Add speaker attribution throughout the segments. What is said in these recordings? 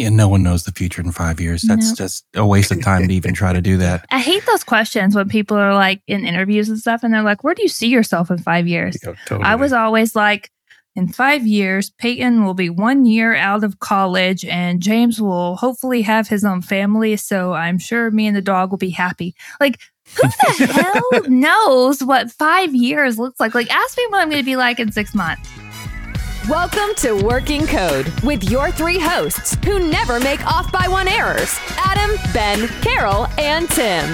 Speaker 1: Yeah, no one knows the future in five years. That's
Speaker 2: Nope.
Speaker 1: just a waste of time to even try to do that.
Speaker 2: I hate those questions when people are like in interviews and stuff and they're like, Where do you see yourself in five years?
Speaker 1: Yeah, totally.
Speaker 2: I was always like, in five years, Peyton will be one year out of college and James will hopefully have his own family. So I'm sure me and the dog will be happy. Like, who the hell knows what five years looks like? Like, ask me what I'm going to be like in six months.
Speaker 3: Welcome to Working Code with your three hosts who never make off by one errors Adam, Ben, Carol, and Tim.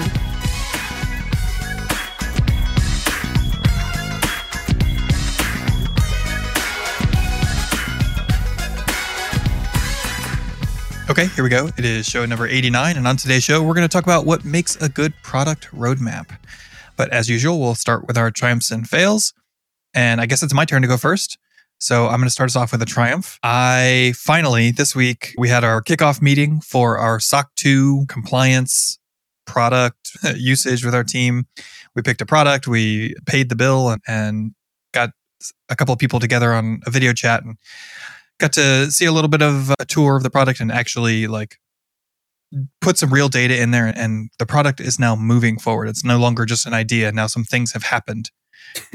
Speaker 4: Okay, here we go. It is show number 89. And on today's show, we're going to talk about what makes a good product roadmap. But as usual, we'll start with our triumphs and fails. And I guess it's my turn to go first. So I'm going to start us off with a triumph. I finally, this week, we had our kickoff meeting for our SOC 2 compliance product usage with our team. We picked a product, we paid the bill, and, and got a couple of people together on a video chat and got to see a little bit of a tour of the product and actually like put some real data in there and the product is now moving forward it's no longer just an idea now some things have happened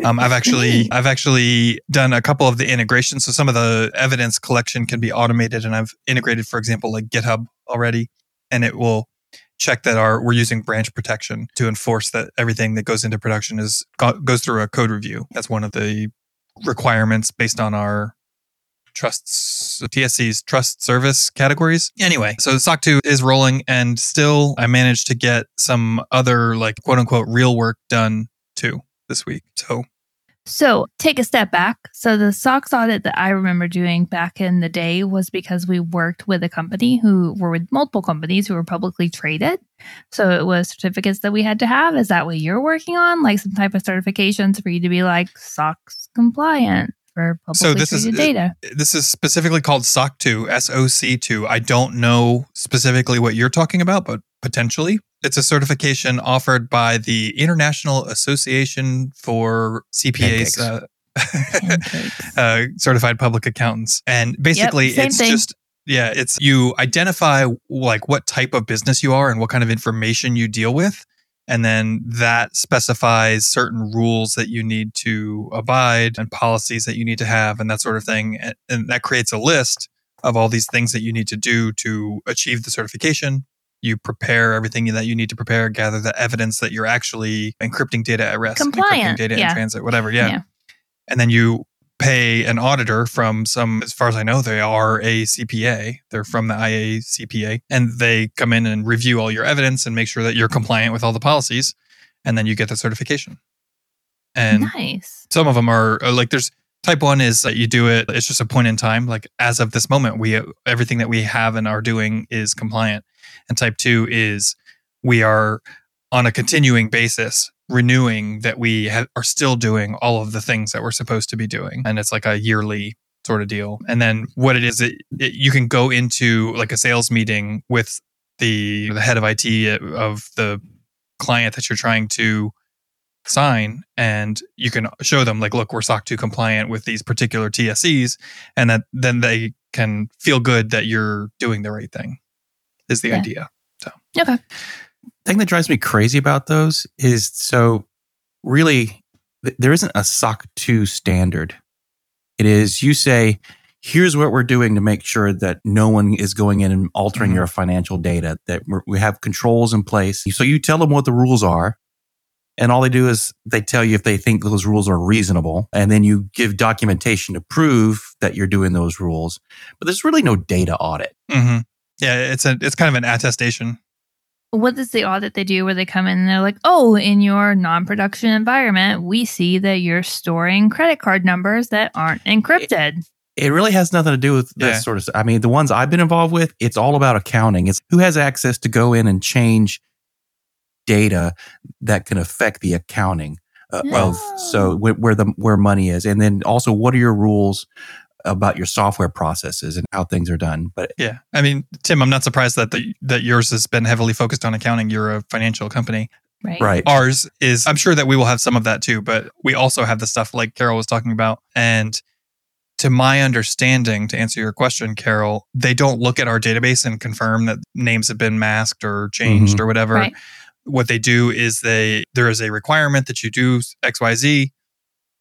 Speaker 4: um, i've actually i've actually done a couple of the integrations. So some of the evidence collection can be automated and i've integrated for example like github already and it will check that our we're using branch protection to enforce that everything that goes into production is goes through a code review. That's one of the requirements based on our trusts TSC's trust service categories. Anyway, so SOC 2 is rolling and still I managed to get some other like quote unquote real work done too this week. So
Speaker 2: So take a step back. So the SOX audit that I remember doing back in the day was because we worked with a company who were with multiple companies who were publicly traded. So it was certificates that we had to have. Is that what you're working on? Like some type of certifications for you to be like SOX compliant for publicly
Speaker 4: So this is-
Speaker 2: traded data?
Speaker 4: this is specifically called SOC 2, SOC 2. I don't know specifically what you're talking about, but potentially. It's a certification offered by the International Association for CPAs, uh, uh, certified public accountants. And basically,
Speaker 2: same
Speaker 4: it's
Speaker 2: thing.
Speaker 4: just, yeah, it's you identify like what type of business you are and what kind of information you deal with. And then that specifies certain rules that you need to abide and policies that you need to have and that sort of thing. And, and that creates a list of all these things that you need to do to achieve the certification. You prepare everything that you need to prepare, gather the evidence that you're actually encrypting data at rest, encrypting data
Speaker 2: yeah.
Speaker 4: in transit, whatever. Yeah.
Speaker 2: Yeah.
Speaker 4: And then you pay an auditor from some, as far as I know, they are a CPA. They're from the IACPA and they come in and review all your evidence and make sure that you're compliant with all the policies. And then you get the certification. And
Speaker 2: nice.
Speaker 4: some of them are uh, like there's type one is that you do it it's just a point in time like as of this moment we everything that we have and are doing is compliant and type two is we are on a continuing basis renewing that we ha- are still doing all of the things that we're supposed to be doing. And it's like a yearly sort of deal. And then what it is it, it, you can go into like a sales meeting with the the head of IT uh, of the client that you're trying to sign and you can show them like look we're SOC 2 compliant with these particular TSCs and that then they can feel good that you're doing the right thing is the
Speaker 2: Yeah.
Speaker 4: idea So
Speaker 2: Okay.
Speaker 1: thing that drives me crazy about those is so really th- there isn't a SOC 2 standard. It is you say, here's what we're doing to make sure that no one is going in and altering
Speaker 4: Mhm.
Speaker 1: your financial data, that we're, we have controls in place. So you tell them what the rules are. And all they do is they tell you if they think those rules are reasonable. And then you give documentation to prove that you're doing those rules. But there's really no data audit.
Speaker 4: hmm yeah it's a it's kind of an attestation
Speaker 2: what is the audit they do where they come in and they're like, oh, in your non production environment, we see that you're storing credit card numbers that aren't encrypted.
Speaker 1: It really has nothing to do with this
Speaker 4: Yeah.
Speaker 1: sort of. I mean, the ones I've been involved with, it's all about accounting. It's who has access to go in and change data that can affect the accounting uh, of so wh- where the where money is, and then also what are your rules about your software processes and how things are done. But
Speaker 4: yeah i mean tim i'm not surprised that the, that yours has been heavily focused on accounting you're a financial company
Speaker 2: right.
Speaker 1: right,
Speaker 4: Ours is, I'm sure that we will have some of that too, but we also have the stuff like Carol was talking about. And to my understanding, to answer your question, Carol, they don't look at our database and confirm that names have been masked or changed mm-hmm. or whatever.
Speaker 2: Right.
Speaker 4: What they do is they there is a requirement that you do XYZ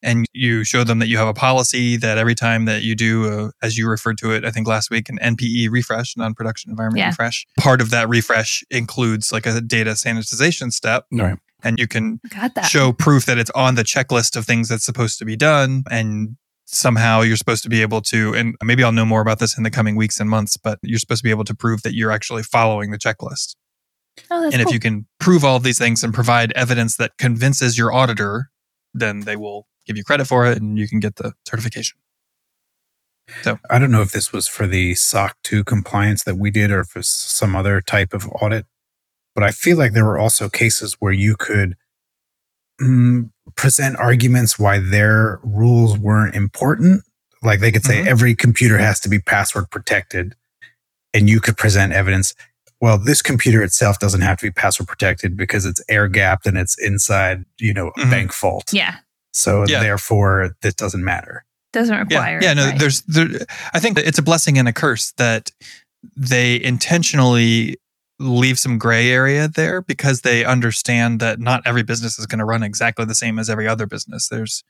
Speaker 4: and you show them that you have a policy that every time that you do, a, as you referred to it, I think last week, an NPE refresh, non production environment
Speaker 2: Yeah.
Speaker 4: refresh, part of that refresh includes like a data sanitization step.
Speaker 1: Right.
Speaker 4: And you can
Speaker 2: Got that.
Speaker 4: show proof that it's on the checklist of things that's supposed to be done. And somehow you're supposed to be able to, and maybe I'll know more about this in the coming weeks and months, but you're supposed to be able to prove that you're actually following the checklist.
Speaker 2: oh, that's
Speaker 4: and if you can prove all of these things and provide evidence that convinces your auditor, then they will give you credit for it and you can get the certification.
Speaker 5: So I don't know if this was for the SOC 2 compliance that we did or for some other type of audit, but I feel like there were also cases where you could mm, present arguments why their rules weren't important. Like they could say
Speaker 4: Mhm.
Speaker 5: every computer has to be password protected, and you could present evidence. Well, this computer itself doesn't have to be password protected because it's air gapped and it's inside, you know, a
Speaker 4: Mhm.
Speaker 5: bank vault.
Speaker 2: yeah,
Speaker 5: So
Speaker 4: Yeah.
Speaker 5: therefore, this doesn't matter.
Speaker 2: doesn't require.
Speaker 4: Yeah.
Speaker 2: it,
Speaker 4: No,
Speaker 2: right.
Speaker 4: there's, there, I think it's a blessing and a curse that they intentionally leave some gray area there because they understand that not every business is going to run exactly the same as every other business. There's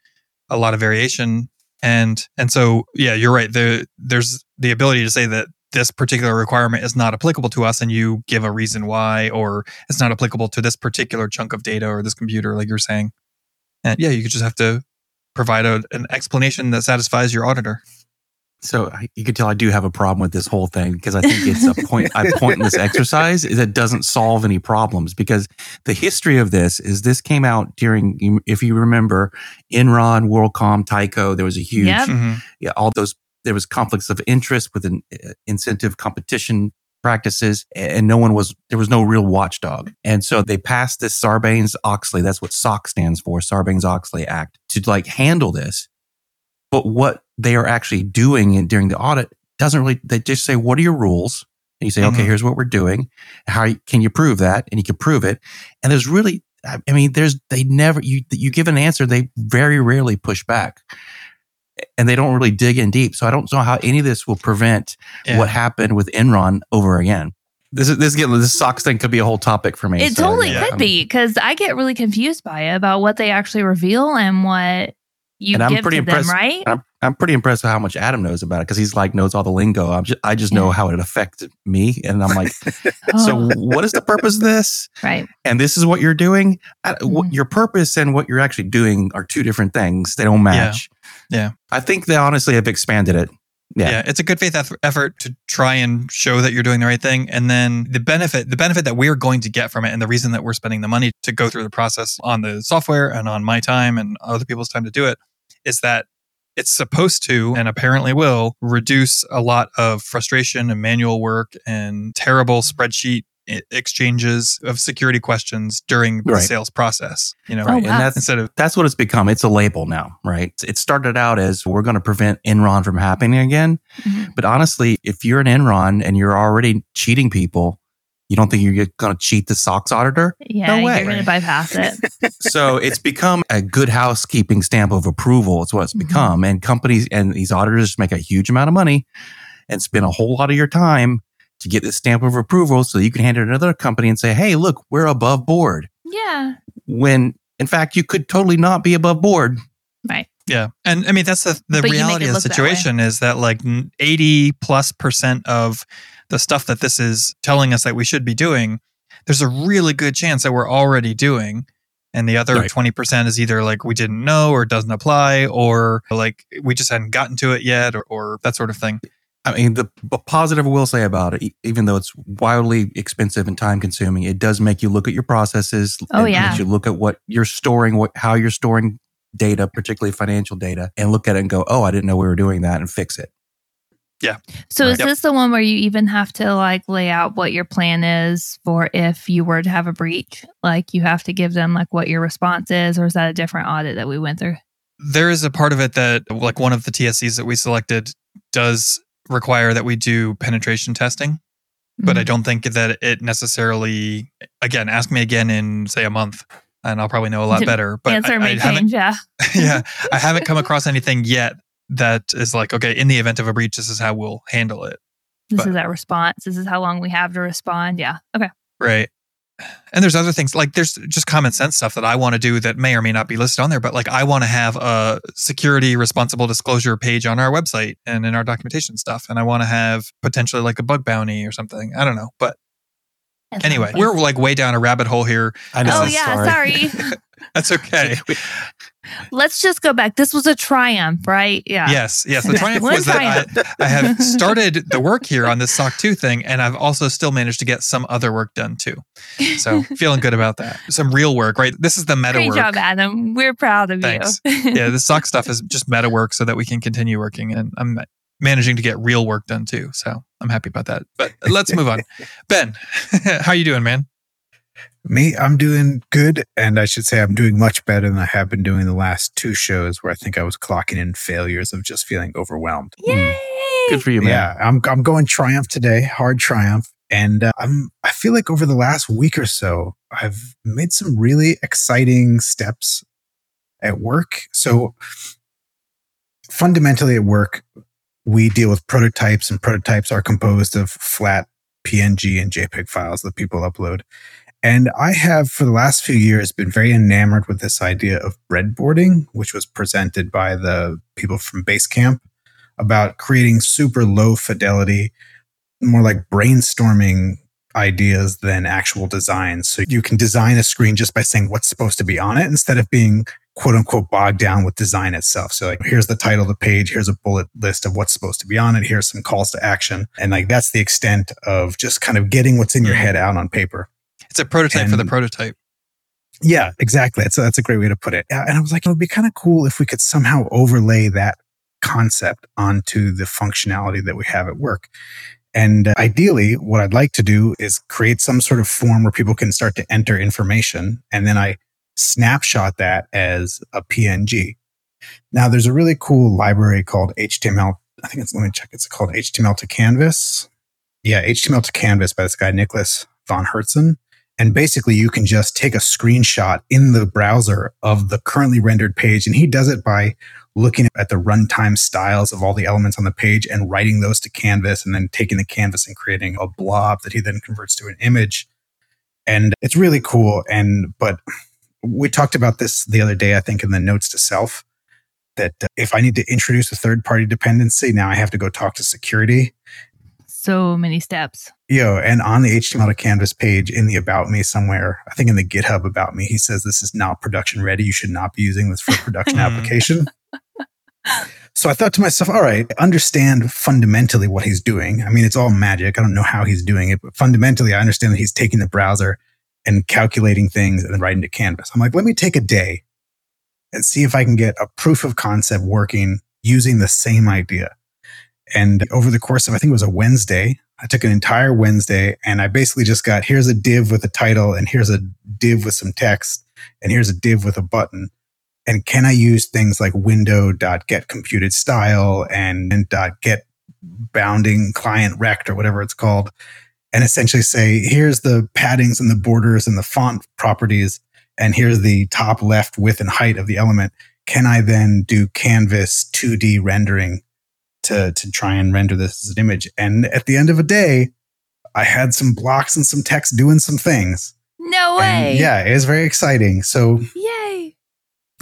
Speaker 4: a lot of variation. And, and so, yeah, you're right. There, there's the ability to say that this particular requirement is not applicable to us and you give a reason why, or it's not applicable to this particular chunk of data or this computer, like you're saying. And yeah, you could just have to provide a, an explanation that satisfies your auditor.
Speaker 1: So I, you can tell I do have a problem with this whole thing because I think it's a point, a pointless exercise that doesn't solve any problems because the history of this is this came out during, if you remember, Enron, WorldCom, Tyco, there was a huge,
Speaker 2: Yep.
Speaker 1: yeah, all those, there was conflicts of interest with an uh, incentive competition practices and no one was, there was no real watchdog. And so they passed this Sarbanes-Oxley, that's what SOX stands for, Sarbanes-Oxley Act to like handle this. But what they are actually doing in, during the audit doesn't really, they just say, what are your rules? And you say, okay,
Speaker 4: Mhm.
Speaker 1: here's what we're doing. How can you prove that? And you can prove it. And there's really, I I mean, there's, they never, you, you give an answer, they very rarely push back and they don't really dig in deep. So I don't know how any of this will prevent
Speaker 4: Yeah.
Speaker 1: what happened with Enron over again. This is, this is getting, this SOX thing could be a whole topic for me.
Speaker 2: It
Speaker 1: So,
Speaker 2: totally
Speaker 1: yeah,
Speaker 2: could be because I get really confused by it about what they actually reveal and what you
Speaker 1: And I'm
Speaker 2: give
Speaker 1: pretty
Speaker 2: to them,
Speaker 1: impressed-
Speaker 2: right?
Speaker 1: I'm, I'm pretty impressed with how much Adam knows about it because he's like knows all the lingo. I'm just, I just know how it affected me, and I'm like,
Speaker 2: Oh,
Speaker 1: so what is the purpose of this?
Speaker 2: right.
Speaker 1: And this is what you're doing. I, what,
Speaker 2: Mhm.
Speaker 1: your purpose and what you're actually doing are two different things. They don't match.
Speaker 4: Yeah.
Speaker 1: I think they honestly have expanded it.
Speaker 4: Yeah.
Speaker 1: Yeah.
Speaker 4: it's a good faith eff- effort to try and show that you're doing the right thing. And then the benefit, the benefit that we're going to get from it, and the reason that we're spending the money to go through the process on the software and on my time and other people's time to do it, is that it's supposed to and apparently will reduce a lot of frustration and manual work and terrible spreadsheet exchanges of security questions during the
Speaker 1: Right.
Speaker 4: sales process. You know,
Speaker 2: Oh,
Speaker 1: Right.
Speaker 2: wow.
Speaker 1: And that's
Speaker 4: instead of
Speaker 1: that's what it's become. It's a label now, right? It started out as we're going to prevent Enron from happening again.
Speaker 2: Mhm.
Speaker 1: But honestly, if you're an Enron and you're already cheating people, you don't think you're going to cheat the SOX auditor?
Speaker 2: Yeah,
Speaker 1: No way.
Speaker 2: you're going to bypass it.
Speaker 1: so it's become a good housekeeping stamp of approval. It's what it's
Speaker 2: Mhm.
Speaker 1: become. And companies and these auditors make a huge amount of money and spend a whole lot of your time to get this stamp of approval so you can hand it to another company and say, hey, look, we're above board.
Speaker 2: yeah,
Speaker 1: When in fact, you could totally not be above board.
Speaker 2: right.
Speaker 4: Yeah. And I mean, that's the, the
Speaker 2: But
Speaker 4: reality of the
Speaker 2: look that way.
Speaker 4: situation is that like 80 plus percent of the stuff that this is telling us that we should be doing, there's a really good chance that we're already doing. And the other
Speaker 1: Right.
Speaker 4: 20% is either like we didn't know or doesn't apply or like we just hadn't gotten to it yet or, or that sort of thing.
Speaker 1: I mean, the p- positive I will say about it, even though it's wildly expensive and time consuming, it does make you look at your processes.
Speaker 2: Oh,
Speaker 1: It
Speaker 2: yeah.
Speaker 1: makes you look at what you're storing, what how you're storing data, particularly financial data, and look at it and go, "Oh, I didn't know we were doing that," and fix it. Yeah.
Speaker 2: So is
Speaker 4: Yep.
Speaker 2: this the one where you even have to like lay out what your plan is for if you were to have a breach? Like you have to give them like what your response is, or is that a different audit that we went through?
Speaker 4: There is a part of it that like one of the TSCs that we selected does require that we do penetration testing. but
Speaker 2: Mm-hmm.
Speaker 4: I don't think that it necessarily. Again, ask me again in say a month, and I'll probably know a lot better. But
Speaker 2: answer
Speaker 4: I,
Speaker 2: may
Speaker 4: I
Speaker 2: change. Yeah.
Speaker 4: yeah, I haven't come across anything yet that is like, okay, in the event of a breach, this is how we'll handle it.
Speaker 2: This
Speaker 4: But-
Speaker 2: is our response. This is how long we have to respond. Yeah. Okay.
Speaker 4: Right. And there's other things like there's just common sense stuff that I want to do that may or may not be listed on there, but like I want to have a security responsible disclosure page on our website and in our documentation stuff. And I want to have potentially like a bug bounty or something. I don't know. But anyway, we're like way down a rabbit hole here.
Speaker 1: I know.
Speaker 2: Oh yeah, sorry.
Speaker 4: That's okay.
Speaker 2: Let's just go back. This was a triumph, right? Yeah.
Speaker 4: Yes, yes. The triumph was that I, I have started the work here on this SOC 2 thing, and I've also still managed to get some other work done too. So feeling good about that. Some real work, right? This is the meta
Speaker 2: Great
Speaker 4: work.
Speaker 2: job, Adam. We're proud of
Speaker 4: Thanks.
Speaker 2: you.
Speaker 4: yeah, the SOC stuff is just meta work so that we can continue working, and I'm managing to get real work done too. So I'm happy about that. But let's move on. Ben, how you doing, man?
Speaker 5: Me, I'm doing good. And I should say I'm doing much better than I have been doing the last two shows where I think I was clocking in failures of just feeling overwhelmed.
Speaker 2: Yay!
Speaker 1: Good for you, man.
Speaker 5: Yeah, I'm, I'm going triumph today, hard triumph. And uh, I'm, I feel like over the last week or so, I've made some really exciting steps at work. So fundamentally at work, we deal with prototypes and prototypes are composed of flat PNG and JPEG files that people upload. And I have, for the last few years, been very enamored with this idea of breadboarding, which was presented by the people from Basecamp about creating super low fidelity, more like brainstorming ideas than actual designs. So you can design a screen just by saying what's supposed to be on it instead of being quote unquote bogged down with design itself. So like here's the title of the page, here's a bullet list of what's supposed to be on it, here's some calls to action. And like that's the extent of just kind of getting what's in your mm. head out on paper.
Speaker 4: It's a prototype for the prototype.
Speaker 5: Yeah, exactly. That's a, that's a great way to put it. And I was like, it would be kind of cool if we could somehow overlay that concept onto the functionality that we have at work. And uh, ideally, what I'd like to do is create some sort of form where people can start to enter information. And then I snapshot that as a PNG. Now, there's a really cool library called HTML. I think it's, let me check. It's called HTML to Canvas. Yeah, HTML to Canvas by this guy, Nicholas von Hertzen. And basically, you can just take a screenshot in the browser of the currently rendered page. And he does it by looking at the runtime styles of all the elements on the page and writing those to canvas and then taking the canvas and creating a blob that he then converts to an image. And it's really cool. And, but we talked about this the other day, I think, in the notes to self that if I need to introduce a third party dependency, now I have to go talk to security.
Speaker 2: So many steps.
Speaker 5: Yo, and on the HTML to Canvas page in the About Me somewhere, I think in the GitHub About Me, he says this is not production ready. You should not be using this for a production
Speaker 4: Hmm.
Speaker 5: application. So I thought to myself, all right, understand fundamentally what he's doing. I mean, it's all magic. I don't know how he's doing it, but fundamentally, I understand that he's taking the browser and calculating things and then writing to Canvas. I'm like, let me take a day and see if I can get a proof of concept working using the same idea. And over the course of, I think it was a Wednesday, I took an entire Wednesday and I basically just got here's a div with a title and here's a div with some text and here's a div with a button. And can I use things like window.get computed style and, dot get bounding client rect or whatever it's called and essentially say, here's the paddings and the borders and the font properties and here's the top left width and height of the element. Can I then do canvas 2D rendering to, to try and render this as an image? And at the end of a day, I had some blocks and some text doing some things.
Speaker 2: No
Speaker 5: And
Speaker 2: way.
Speaker 5: yeah, it was very exciting. So
Speaker 2: Yay.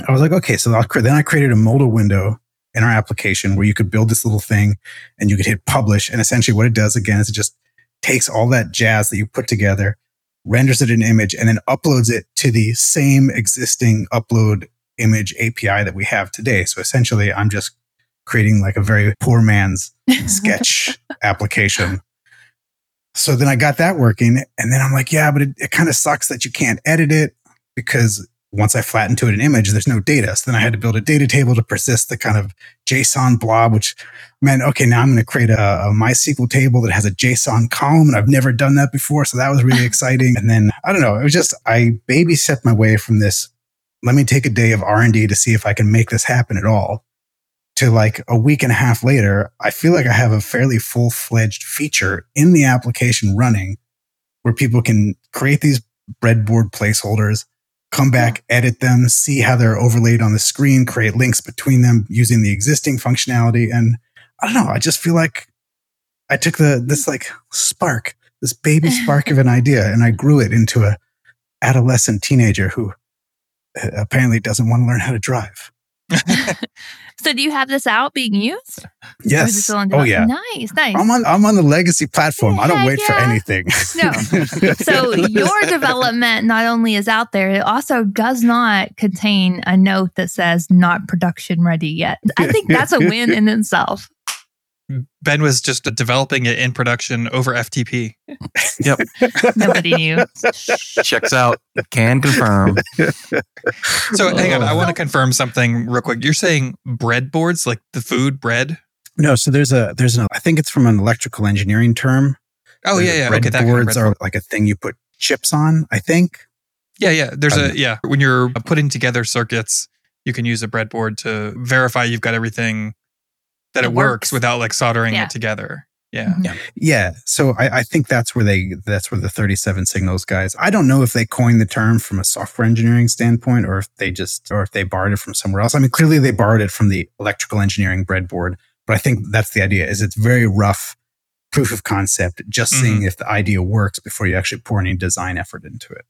Speaker 5: I was like, okay, so cre- then I created a modal window in our application where you could build this little thing and you could hit publish. And essentially what it does again is it just takes all that jazz that you put together, renders it an image, and then uploads it to the same existing upload image API that we have today. So essentially I'm just creating like a very poor man's sketch application. So then I got that working. And then I'm like, yeah, but it, it kind of sucks that you can't edit it because once I flattened to it an image, there's no data. So then I had to build a data table to persist the kind of JSON blob, which meant, okay, now I'm going to create a, a MySQL table that has a JSON column. And I've never done that before. So that was really exciting. And then I don't know, it was just, I baby babysat my way from this. Let me take a day of R&D to see if I can make this happen at all to like a week and a half later, I feel like I have a fairly full fledged feature in the application running where people can create these breadboard placeholders, come back, edit them, see how they're overlaid on the screen, create links between them using the existing functionality. And I don't know, I just feel like I took the this like spark, this baby spark of an idea, and I grew it into a adolescent teenager who uh, apparently doesn't want to learn how to drive.
Speaker 2: so do you have this out being used?
Speaker 5: Yes. Oh yeah.
Speaker 2: Nice, nice.
Speaker 5: I'm on I'm on the legacy platform. I don't wait yeah. for anything.
Speaker 2: No. so your development not only is out there, it also does not contain a note that says not production ready yet. I think that's a win in itself.
Speaker 4: Ben was just developing it in production over FTP.
Speaker 1: Yep.
Speaker 2: Nobody knew.
Speaker 1: Checks out. Can confirm.
Speaker 4: so hang on. I want to confirm something real quick. You're saying breadboards, like the food bread?
Speaker 5: No. So there's a, there's an, I think it's from an electrical engineering term.
Speaker 4: Oh, yeah, yeah.
Speaker 5: Okay. Breadboards kind of are like a thing you put chips on, I think.
Speaker 4: Yeah, yeah. There's a, um, yeah. When you're putting together circuits, you can use a breadboard to verify you've got everything that it, it works. works. without like soldering yeah. it together. Yeah.
Speaker 5: yeah. Yeah. So I, I, think that's where they that's where the 37 signals guys. I don't know if they coined the term from a software engineering standpoint or if they just or if they borrowed it from somewhere else. I mean, clearly they borrowed it from the electrical engineering breadboard, but I think that's the idea is it's very rough proof of concept, just mm-hmm. seeing if the idea works before you actually pour any design effort into it.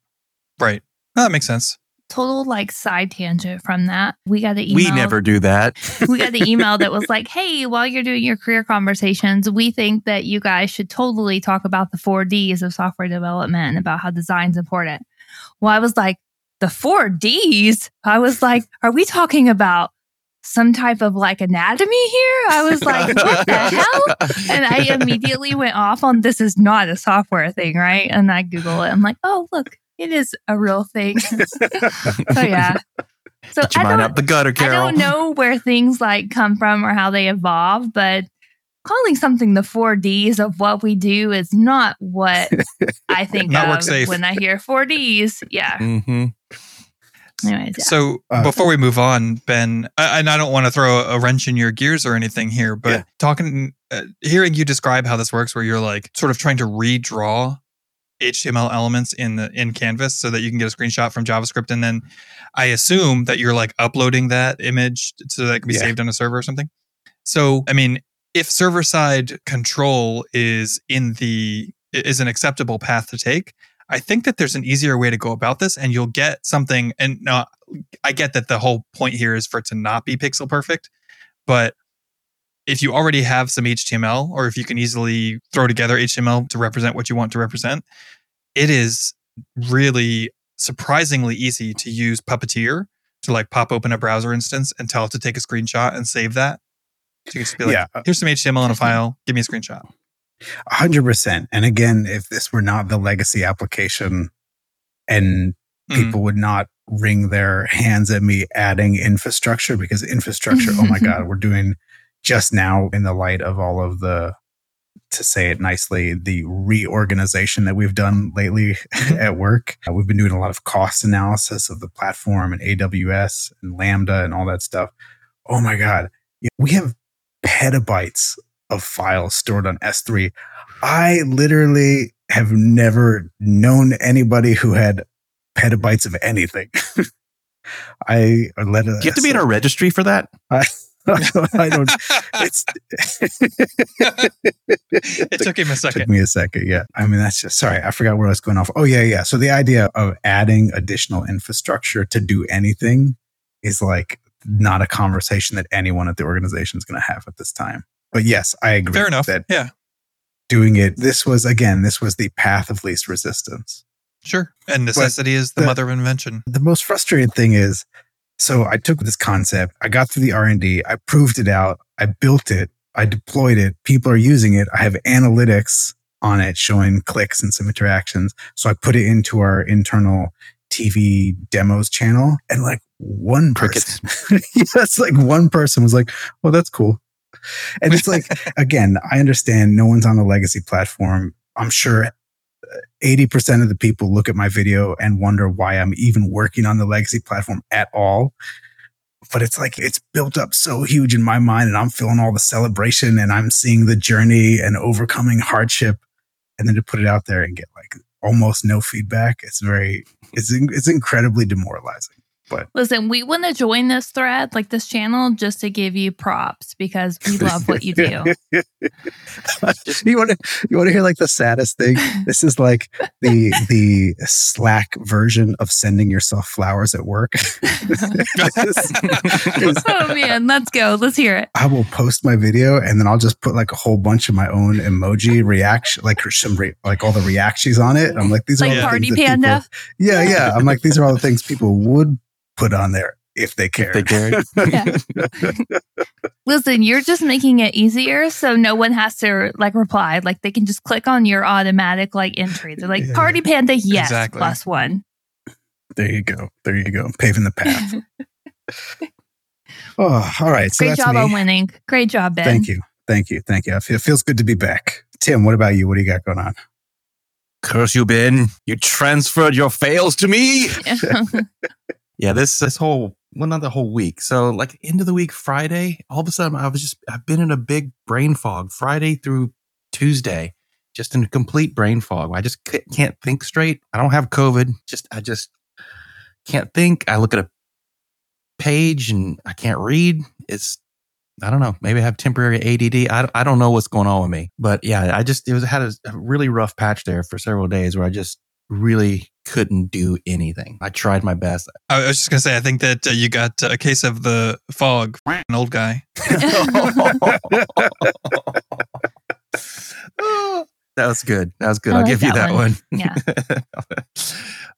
Speaker 4: Right. that makes sense
Speaker 2: total like side tangent from that. We got the email.
Speaker 1: We never do that.
Speaker 2: we got the email that was like, "Hey, while you're doing your career conversations, we think that you guys should totally talk about the 4 Ds of software development and about how design's important." Well, I was like, "The 4 Ds?" I was like, "Are we talking about some type of like anatomy here. I was like, what the hell? And I immediately went off on this is not a software thing, right? And I Google it. I'm like, oh, look, it is a real thing. so yeah.
Speaker 1: So Get your I mind up the gutter, Carol.
Speaker 2: I don't know where things like come from or how they evolve, but calling something the four Ds of what we do is not what I think of when I hear four Ds. Yeah. Mm-hmm.
Speaker 4: Anyways, yeah. So uh, before we move on, Ben, I, and I don't want to throw a wrench in your gears or anything here, but yeah. talking, uh, hearing you describe how this works, where you're like sort of trying to redraw HTML elements in the in Canvas so that you can get a screenshot from JavaScript, and then I assume that you're like uploading that image so that it can be yeah. saved on a server or something. So, I mean, if server side control is in the is an acceptable path to take, I think that there's an easier way to go about this, and you'll get something. And now, I get that the whole point here is for it to not be pixel perfect, but if you already have some HTML or if you can easily throw together HTML to represent what you want to represent, it is really surprisingly easy to use Puppeteer to like pop open a browser instance and tell it to take a screenshot and save that. So you can just be like, yeah. here's some HTML in a file, give me a screenshot.
Speaker 5: 100%. And again, if this were not the legacy application and mm-hmm. people mm. would not wring their hands at me adding infrastructure because infrastructure, oh my God, we're doing just now in the light of all of the to say it nicely, the reorganization that we've done lately mm-hmm. at work. Uh, we've been doing a lot of cost analysis of the platform and AWS and Lambda and all that stuff. Oh my God. We have petabytes of files stored on S3. I literally have never known anybody who had petabytes of anything. I let
Speaker 1: a, you have to be in a registry for that? I,
Speaker 5: I don't. It's.
Speaker 4: it took him a second.
Speaker 5: Took me a second. Yeah. I mean, that's just sorry. I forgot where I was going off. Oh yeah, yeah. So the idea of adding additional infrastructure to do anything is like not a conversation that anyone at the organization is going to have at this time. But yes, I agree.
Speaker 4: Fair enough. That yeah.
Speaker 5: Doing it. This was again. This was the path of least resistance.
Speaker 4: Sure. And necessity but is the, the mother of invention.
Speaker 5: The most frustrating thing is so I took this concept, I got through the R&D, I proved it out, I built it, I deployed it, people are using it. I have analytics on it showing clicks and some interactions. So I put it into our internal TV demos channel and like one person, yes, like one person was like, well, that's cool." And it's like again, I understand no one's on the legacy platform. I'm sure 80% of the people look at my video and wonder why I'm even working on the legacy platform at all. But it's like it's built up so huge in my mind, and I'm feeling all the celebration and I'm seeing the journey and overcoming hardship. And then to put it out there and get like almost no feedback. It's very, it's it's incredibly demoralizing. But
Speaker 2: listen, we want to join this thread, like this channel, just to give you props because we love what you do.
Speaker 5: you want to you want to hear like the saddest thing? This is like the the Slack version of sending yourself flowers at work.
Speaker 2: oh man, let's go. Let's hear it.
Speaker 5: I will post my video and then I'll just put like a whole bunch of my own emoji reaction, like some re- like all the reactions on it. I'm like these
Speaker 2: like
Speaker 5: are all
Speaker 2: party
Speaker 5: the things
Speaker 2: panda.
Speaker 5: People, yeah, yeah. I'm like these are all the things people would put on there if they care.
Speaker 1: If they care.
Speaker 2: Listen, you're just making it easier so no one has to like reply. Like they can just click on your automatic like entry. They're like,
Speaker 5: Yeah.
Speaker 2: Party Panda, yes,
Speaker 4: Exactly.
Speaker 2: plus one.
Speaker 5: There you go. There you go. Paving the path. oh, all right. So
Speaker 2: Great
Speaker 5: that's
Speaker 2: job
Speaker 5: me.
Speaker 2: on winning. Great job, Ben.
Speaker 5: Thank you. Thank you. Thank you. It feels good to be back. Tim, what about you? What do you got going on?
Speaker 1: Curse you, Ben. You transferred your fails to me. Yeah, this this whole well, not the whole week. So like end of the week, Friday, all of a sudden I was just I've been in a big brain fog. Friday through Tuesday, just in a complete brain fog. I just can't think straight. I don't have COVID. Just I just can't think. I look at a page and I can't read. It's I don't know. Maybe I have temporary ADD. I, I don't know what's going on with me. But yeah, I just it was had a, a really rough patch there for several days where I just really couldn't do anything. I tried my best.
Speaker 4: I was just gonna say, I think that uh, you got uh, a case of the fog, an old guy.
Speaker 1: that was good. That was good.
Speaker 2: I
Speaker 1: I'll
Speaker 2: like
Speaker 1: give you
Speaker 2: that
Speaker 1: that
Speaker 2: one.
Speaker 1: one.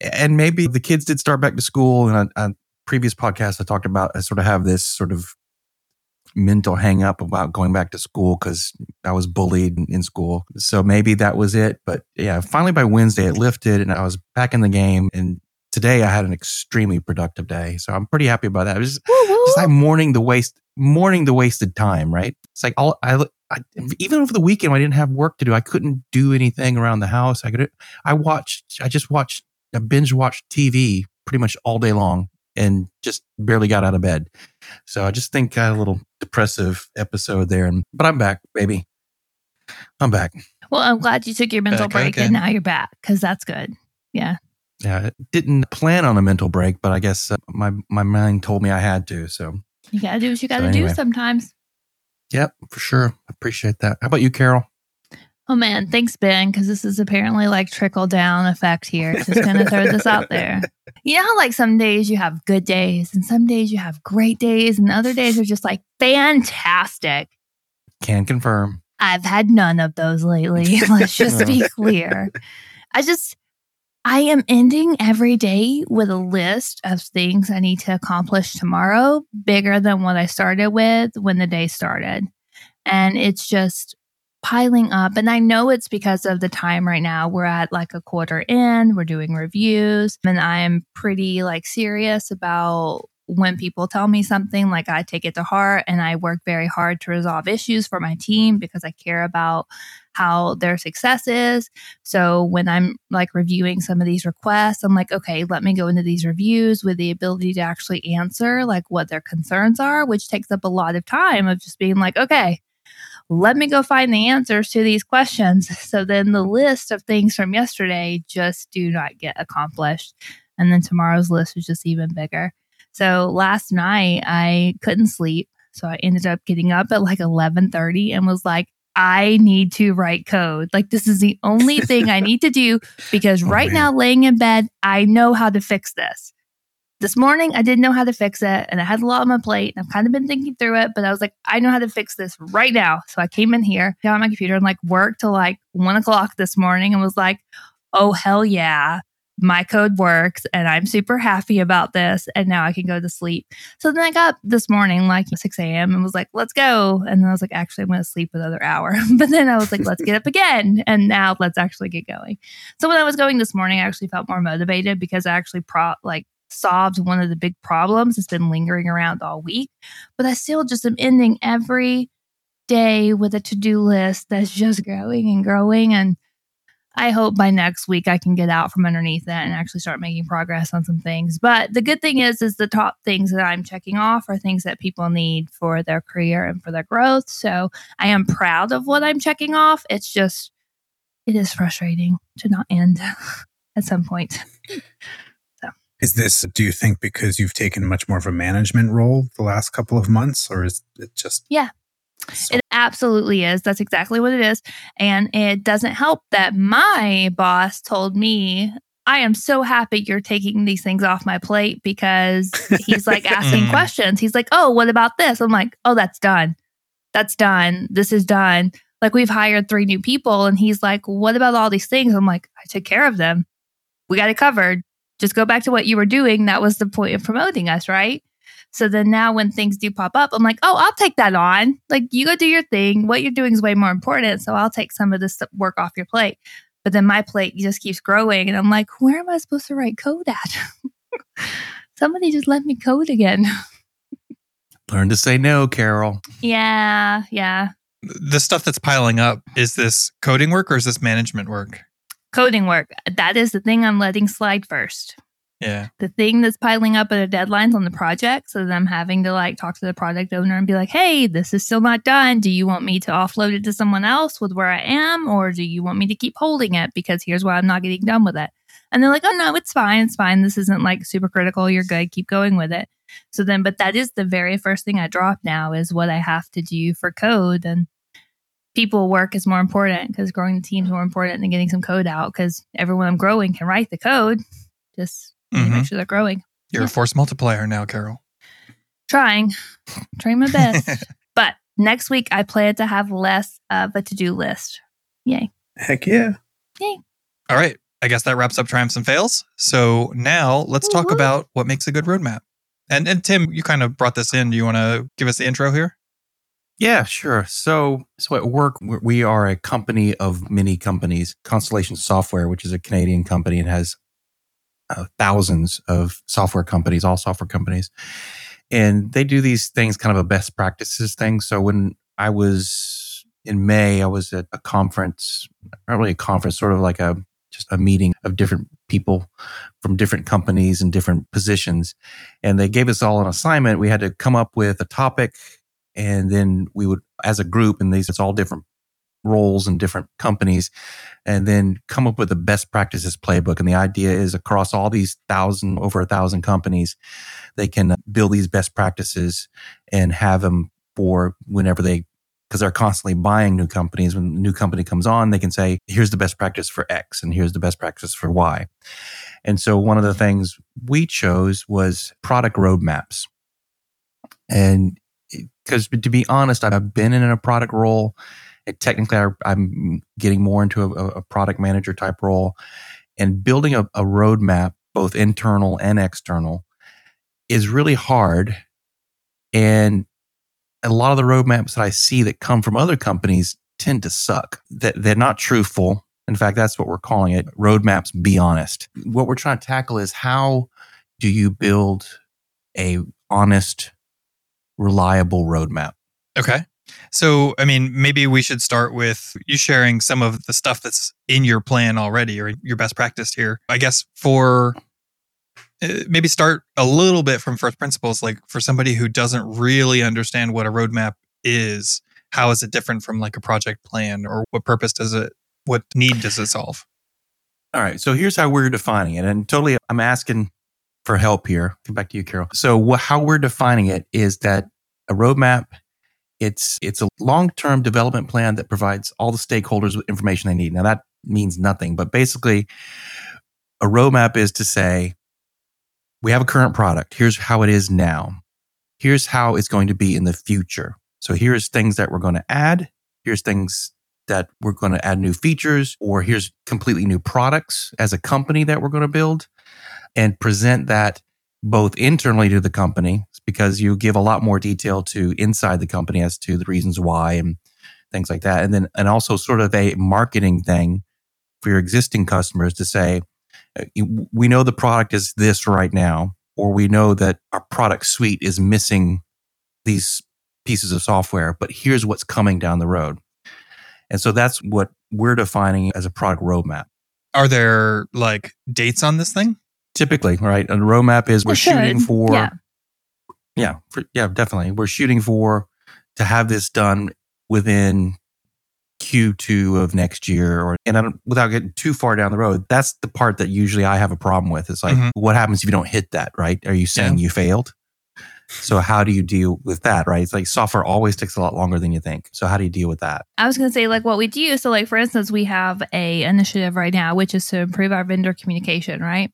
Speaker 1: and maybe the kids did start back to school. And on, on previous podcasts, I talked about I sort of have this sort of mental hang up about going back to school because I was bullied in- school. So maybe that was it. But yeah, finally by Wednesday it lifted and I was back in the game. And today I had an extremely productive day. So I'm pretty happy about that. It was
Speaker 2: woo.
Speaker 1: it's like mourning the waste, mourning the wasted time, right? It's like all I, I, even over the weekend, when I didn't have work to do. I couldn't do anything around the house. I could, I watched, I just watched, I binge watched TV pretty much all day long and just barely got out of bed. So I just think I had a little depressive episode there. And, but I'm back, baby. I'm back.
Speaker 2: Well, I'm glad you took your mental
Speaker 4: Back
Speaker 2: break
Speaker 4: again.
Speaker 2: and now you're back because that's good. Yeah.
Speaker 1: Yeah, I didn't plan on a mental break, but I guess uh, my my mind told me I had to. So,
Speaker 2: You got to do what you got to
Speaker 1: anyway.
Speaker 2: do sometimes.
Speaker 1: yep, for sure. Appreciate that. How about you, Carol?
Speaker 2: Oh man, thanks Ben, because this is apparently like trickle down effect here. Just gonna throw this out there. You know how like some days you have good days and some days you have great days and other days are just like fantastic.
Speaker 1: Can confirm.
Speaker 2: I've had none of those lately. Let's just be clear. I just I am ending every day with a list of things I need to accomplish tomorrow, bigger than what I started with when the day started. And it's just piling up. And I know it's because of the time right now. We're at like a quarter in, we're doing reviews, and I'm pretty like serious about when people tell me something, like I take it to heart and I work very hard to resolve issues for my team because I care about how their success is. So when I'm like reviewing some of these requests, I'm like, okay, let me go into these reviews with the ability to actually answer like what their concerns are, which takes up a lot of time of just being like, okay, let me go find the answers to these questions. So then the list of things from yesterday just do not get accomplished. And then tomorrow's list is just even bigger. So last night I couldn't sleep. So I ended up getting up at like 11:30 and was like, I need to write code. Like this is the only thing I need to do because
Speaker 5: Oh,
Speaker 2: right
Speaker 5: man.
Speaker 2: now laying in bed, I know how to fix this. This morning I didn't know how to fix it and I had a lot on my plate and I've kind of been thinking through it, but I was like, I know how to fix this right now. So I came in here, got on my computer and like worked till like one o'clock this morning and was like, oh hell yeah. My code works and I'm super happy about this. And now I can go to sleep. So then I got this morning, like 6 a.m., and was like, let's go. And then I was like, actually, I'm going to sleep another hour. but then I was like, let's get up again. And now let's actually get going. So when I was going this morning, I actually felt more motivated because I actually pro- like solved one of the big problems that's been lingering around all week. But I still just am ending every day with a to do list that's just growing and growing. And I hope by next week I can get out from underneath that and actually start making progress on some things. But the good thing is, is the top things that I'm checking off are things that people need for their career and for their growth. So I am proud of what I'm checking off. It's just it is frustrating to not end at some point.
Speaker 5: Is this, do you think, because you've taken much more of a management role the last couple of months, or is it just?
Speaker 2: Yeah. So- it absolutely is. That's exactly what it is. And it doesn't help that my boss told me, I am so happy you're taking these things off my plate because he's like asking mm. questions. He's like, Oh, what about this? I'm like, Oh, that's done. That's done. This is done. Like, we've hired three new people. And he's like, What about all these things? I'm like, I took care of them. We got it covered just go back to what you were doing. That was the point of promoting us, right? So then now when things do pop up, I'm like, oh, I'll take that on. Like you go do your thing. What you're doing is way more important. So I'll take some of this work off your plate. But then my plate just keeps growing. And I'm like, where am I supposed to write code at? Somebody just let me code again.
Speaker 1: Learn to say no, Carol.
Speaker 2: Yeah, yeah.
Speaker 4: The stuff that's piling up, is this coding work or is this management work?
Speaker 2: Coding work. That is the thing I'm letting slide first.
Speaker 4: Yeah.
Speaker 2: The thing that's piling up at the deadlines on the project. So I'm having to like talk to the project owner and be like, hey, this is still not done. Do you want me to offload it to someone else with where I am? Or do you want me to keep holding it? Because here's why I'm not getting done with it. And they're like, oh, no, it's fine. It's fine. This isn't like super critical. You're good. Keep going with it. So then, but that is the very first thing I drop now is what I have to do for code. And people work is more important because growing the team is more important than getting some code out because everyone I'm growing can write the code. Just mm-hmm. make sure they're growing.
Speaker 4: You're yeah. a force multiplier now, Carol.
Speaker 2: Trying, trying my best. but next week, I plan to have less of a to do list. Yay.
Speaker 5: Heck yeah.
Speaker 2: Yay.
Speaker 4: All right. I guess that wraps up triumphs and fails. So now let's talk Woo-hoo. about what makes a good roadmap. And and Tim, you kind of brought this in. Do you want to give us the intro here?
Speaker 1: Yeah, sure. So, so at work, we are a company of many companies. Constellation Software, which is a Canadian company, and has uh, thousands of software companies, all software companies, and they do these things, kind of a best practices thing. So when I was in May, I was at a conference, not really a conference, sort of like a just a meeting of different people from different companies and different positions, and they gave us all an assignment. We had to come up with a topic and then we would, as a group, and these, it's all different roles and different companies, and then come up with a best practices playbook. And the idea is across all these thousand, over a thousand companies, they can build these best practices and have them for whenever they because they're constantly buying new companies. When a new company comes on, they can say, here's the best practice for X and here's the best practice for Y. And so one of the things we chose was product roadmaps. And because to be honest, I've been in a product role. And technically, I'm getting more into a, a, product manager type role, and building a, a roadmap, both internal and external, is really hard. And a lot of the roadmaps that I see that come from other companies tend to suck. That they're not truthful. In fact, that's what we're calling it. Roadmaps. Be honest. What we're trying to tackle is how do you build a honest reliable roadmap.
Speaker 4: Okay. So, I mean, maybe we should start with you sharing some of the stuff that's in your plan already or your best practice here. I guess for uh, maybe start a little bit from first principles, like for somebody who doesn't really understand what a roadmap is, how is it different from like a project plan or what purpose does it, what need does it solve?
Speaker 1: All right. So here's how we're defining it. And totally, I'm asking for help here. Come back to you, Carol. So how we're defining it is that a roadmap, it's it's a long-term development plan that provides all the stakeholders with information they need. Now that means nothing, but basically a roadmap is to say we have a current product. Here's how it is now. Here's how it's going to be in the future. So here's things that we're going to add. Here's things that we're going to add new features or here's completely new products as a company that we're going to build and present that both internally to the company because you give a lot more detail to inside the company as to the reasons why and things like that. And then, and also sort of a marketing thing for your existing customers to say, uh, we know the product is this right now, or we know that our product suite is missing these pieces of software, but here's what's coming down the road. And so that's what we're defining as a product roadmap.
Speaker 4: Are there like dates on this thing?
Speaker 1: Typically, right? A roadmap is we're shooting for, yeah, yeah, for, yeah, definitely. We're shooting for to have this done within Q2 of next year or and I don't, without getting too far down the road, that's the part that usually I have a problem with. It's like
Speaker 4: Mhm.
Speaker 1: what happens if you don't hit that, right? Are you saying you failed? So how do you deal with that, right? It's like software always takes a lot longer than you think. So how do you deal with that?
Speaker 2: I was going to say like what we do. So like for instance, we have a initiative right now which is to improve our vendor communication, right?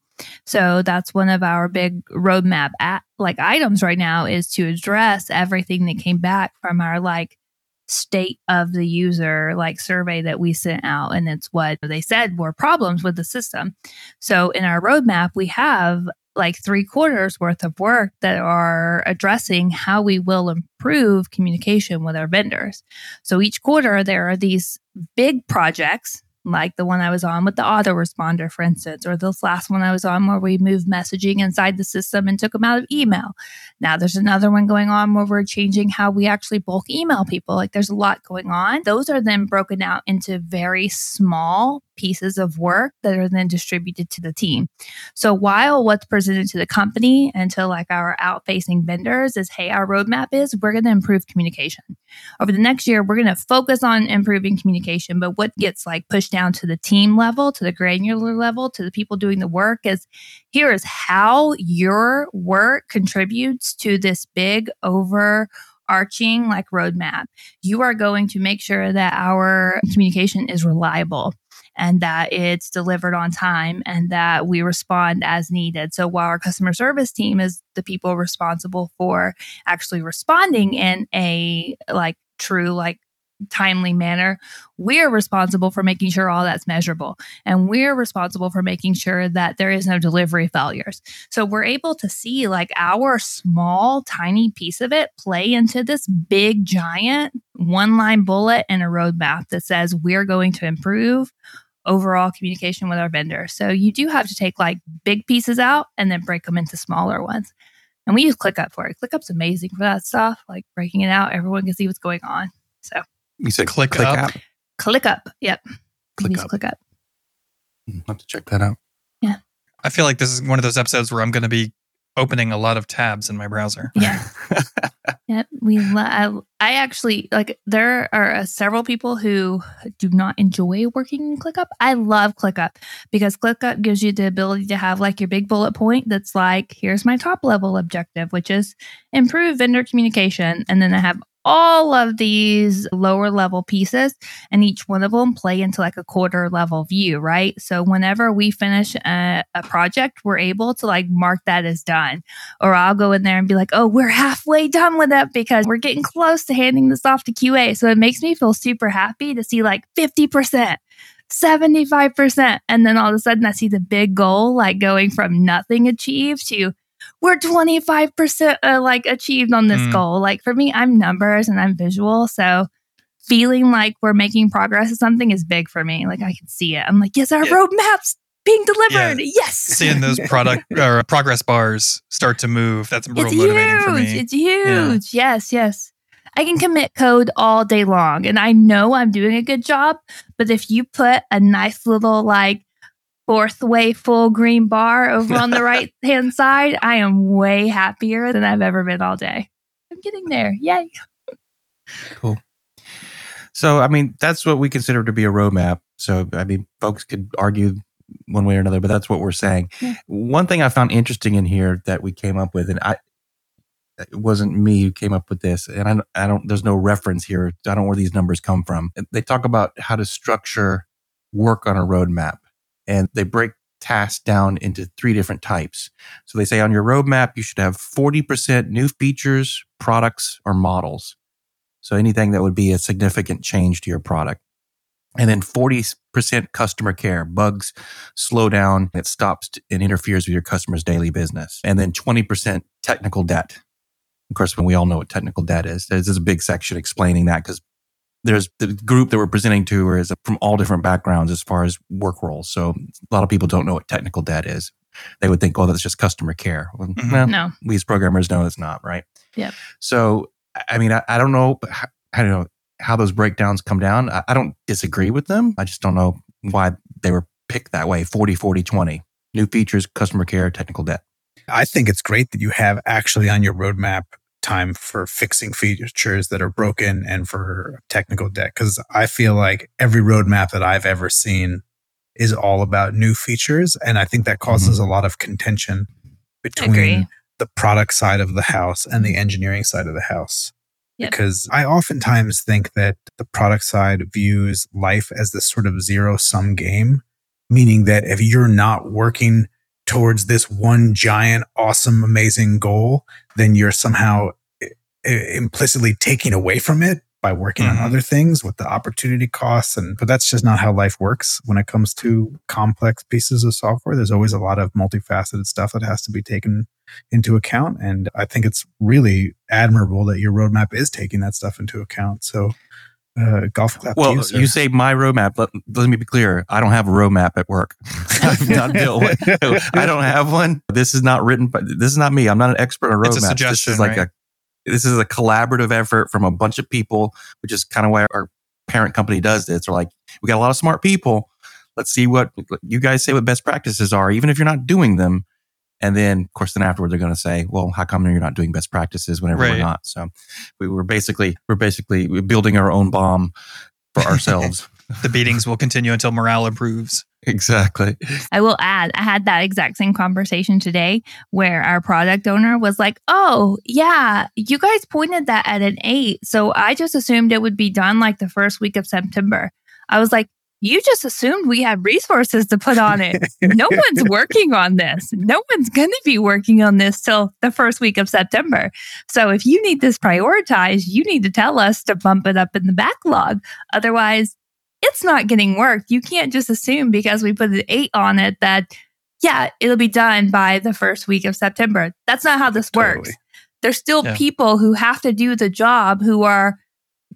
Speaker 2: So that's one of our big roadmap at like items right now is to address everything that came back from our like state of the user like survey that we sent out and it's what they said were problems with the system. So in our roadmap we have like three quarters worth of work that are addressing how we will improve communication with our vendors. So each quarter, there are these big projects, like the one I was on with the autoresponder, for instance, or this last one I was on where we moved messaging inside the system and took them out of email. Now there's another one going on where we're changing how we actually bulk email people. Like there's a lot going on. Those are then broken out into very small pieces of work that are then distributed to the team. So while what's presented to the company and to like our out facing vendors is, hey, our roadmap is we're going to improve communication. Over the next year, we're going to focus on improving communication. But what gets like pushed down to the team level, to the granular level, to the people doing the work is here is how your work contributes to this big over arching like roadmap. You are going to make sure that our communication is reliable and that it's delivered on time and that we respond as needed. So while our customer service team is the people responsible for actually responding in a like true like timely manner, we're responsible for making sure all that's measurable and we're responsible for making sure that there is no delivery failures. So we're able to see like our small tiny piece of it play into this big giant one line bullet and a roadmap that says we're going to improve overall communication with our vendor. So you do have to take like big pieces out and then break them into smaller ones. And we use ClickUp for it. ClickUp's amazing for that stuff, like breaking it out. Everyone can see what's going on. So
Speaker 1: You said
Speaker 4: Click
Speaker 1: click
Speaker 4: up.
Speaker 1: app.
Speaker 2: ClickUp, yep.
Speaker 1: Click
Speaker 2: use
Speaker 1: up.
Speaker 2: ClickUp.
Speaker 1: Hmm, I'll have to check that out. Yeah.
Speaker 4: I feel like this is one of those episodes where I'm going to be opening a lot of tabs in my browser.
Speaker 2: Yeah. Yep, we. Lo- I, I actually like. There are uh, several people who do not enjoy working in ClickUp. I love ClickUp because ClickUp gives you the ability to have like your big bullet point. That's like, here's my top level objective, which is improve vendor communication, and then I have all of these lower level pieces, and each one of them play into like a quarter level view, right? So whenever we finish a, a project, we're able to like mark that as done or I'll go in there and be like, oh, we're halfway done with it because we're getting close to handing this off to QA. So it makes me feel super happy to see like 50%. 75%. And then all of a sudden I see the big goal like going from nothing achieved to we're 25% uh, like achieved on this
Speaker 4: Mm.
Speaker 2: goal. Like for me, I'm numbers and I'm visual. So feeling like we're making progress at something is big for me. Like I can see it. I'm like, yes, our
Speaker 4: Yeah.
Speaker 2: roadmap's being delivered. Yes.
Speaker 4: Seeing those product or progress bars start to move, that's real
Speaker 2: It's
Speaker 4: motivating for
Speaker 2: huge.
Speaker 4: me.
Speaker 2: It's huge. Yes, yes. I can commit code all day long and I know I'm doing a good job. But if you put a nice little like fourth way full green bar over on the right hand side, I am way happier than I've ever been all day. I'm getting there. Yay. Cool.
Speaker 1: So, I mean, that's what we consider to be a roadmap. So, I mean, folks could argue one way or another, but that's what we're saying.
Speaker 2: Yeah.
Speaker 1: One thing I found interesting in here that we came up with, and I, it wasn't me who came up with this, and I, don't- I don't, there's no reference here. I don't know where these numbers come from. They talk about how to structure work on a roadmap, and they break tasks down into three different types. So they say on your roadmap, you should have 40% new features, products, or models. So anything that would be a significant change to your product. And then 40% customer care, bugs slow down, it stops and interferes with your customer's daily business. And then 20% technical debt. Of course, when we all know what technical debt is, there's a big section explaining that because there's the group that we're presenting to is from all different backgrounds as far as work roles. So a lot of people don't know what technical debt is. They would think, oh, that's just customer care. Well,
Speaker 4: Mhm.
Speaker 1: well,
Speaker 2: No.
Speaker 1: we as programmers know it's not, right?
Speaker 2: Yep.
Speaker 1: So, I mean, I, I don't know, how, I don't know how those breakdowns come down. I, I don't disagree with them. I just don't know why they were picked that way 40, 40, 20. New features, customer care, technical debt.
Speaker 5: I think it's great that you have actually on your roadmap time for fixing features that are broken and for technical debt. Cause I feel like every roadmap that I've ever seen is all about new features. And I think that causes mm-hmm. a lot of contention between the product side of the house and the engineering side of the house. Yep. Because I oftentimes think that the product side views life as this sort of zero sum game, meaning that if you're not working towards this one giant, awesome, amazing goal, then you're somehow eh, eh, implicitly taking away from it by working mm-hmm. on other things with the opportunity costs and but that's just not how life works when it comes to complex pieces of software there's always a lot of multifaceted stuff that has to be taken into account and i think it's really admirable that your roadmap is taking that stuff into account so uh, golf clap.
Speaker 1: Well, you, you, say my roadmap. Let, let me be clear. I don't have a roadmap at work. I've not built one. I don't have one. This is not written, but this is not me. I'm not an expert on roadmaps. This is like right? a this is a collaborative effort from a bunch of people, which is kind of why our parent company does this. They're like, we got a lot of smart people. Let's see what you guys say what best practices are, even if you're not doing them. And then, of course, then afterward, they're going to say, well, how come you're not doing best practices whenever right. we're not? So we were basically, we're basically building our own bomb for ourselves.
Speaker 4: the beatings will continue until morale improves.
Speaker 1: Exactly.
Speaker 2: I will add, I had that exact same conversation today where our product owner was like, Oh, yeah, you guys pointed that at an eight. So I just assumed it would be done like the first week of September. I was like, You just assumed we had resources to put on it. no one's working on this. No one's going to be working on this till the first week of September. So if you need this prioritized, you need to tell us to bump it up in the backlog. Otherwise, it's not getting worked. You can't just assume because we put an eight on it that, yeah, it'll be done by the first week of September. That's not how this totally. works. There's still yeah. people who have to do the job who are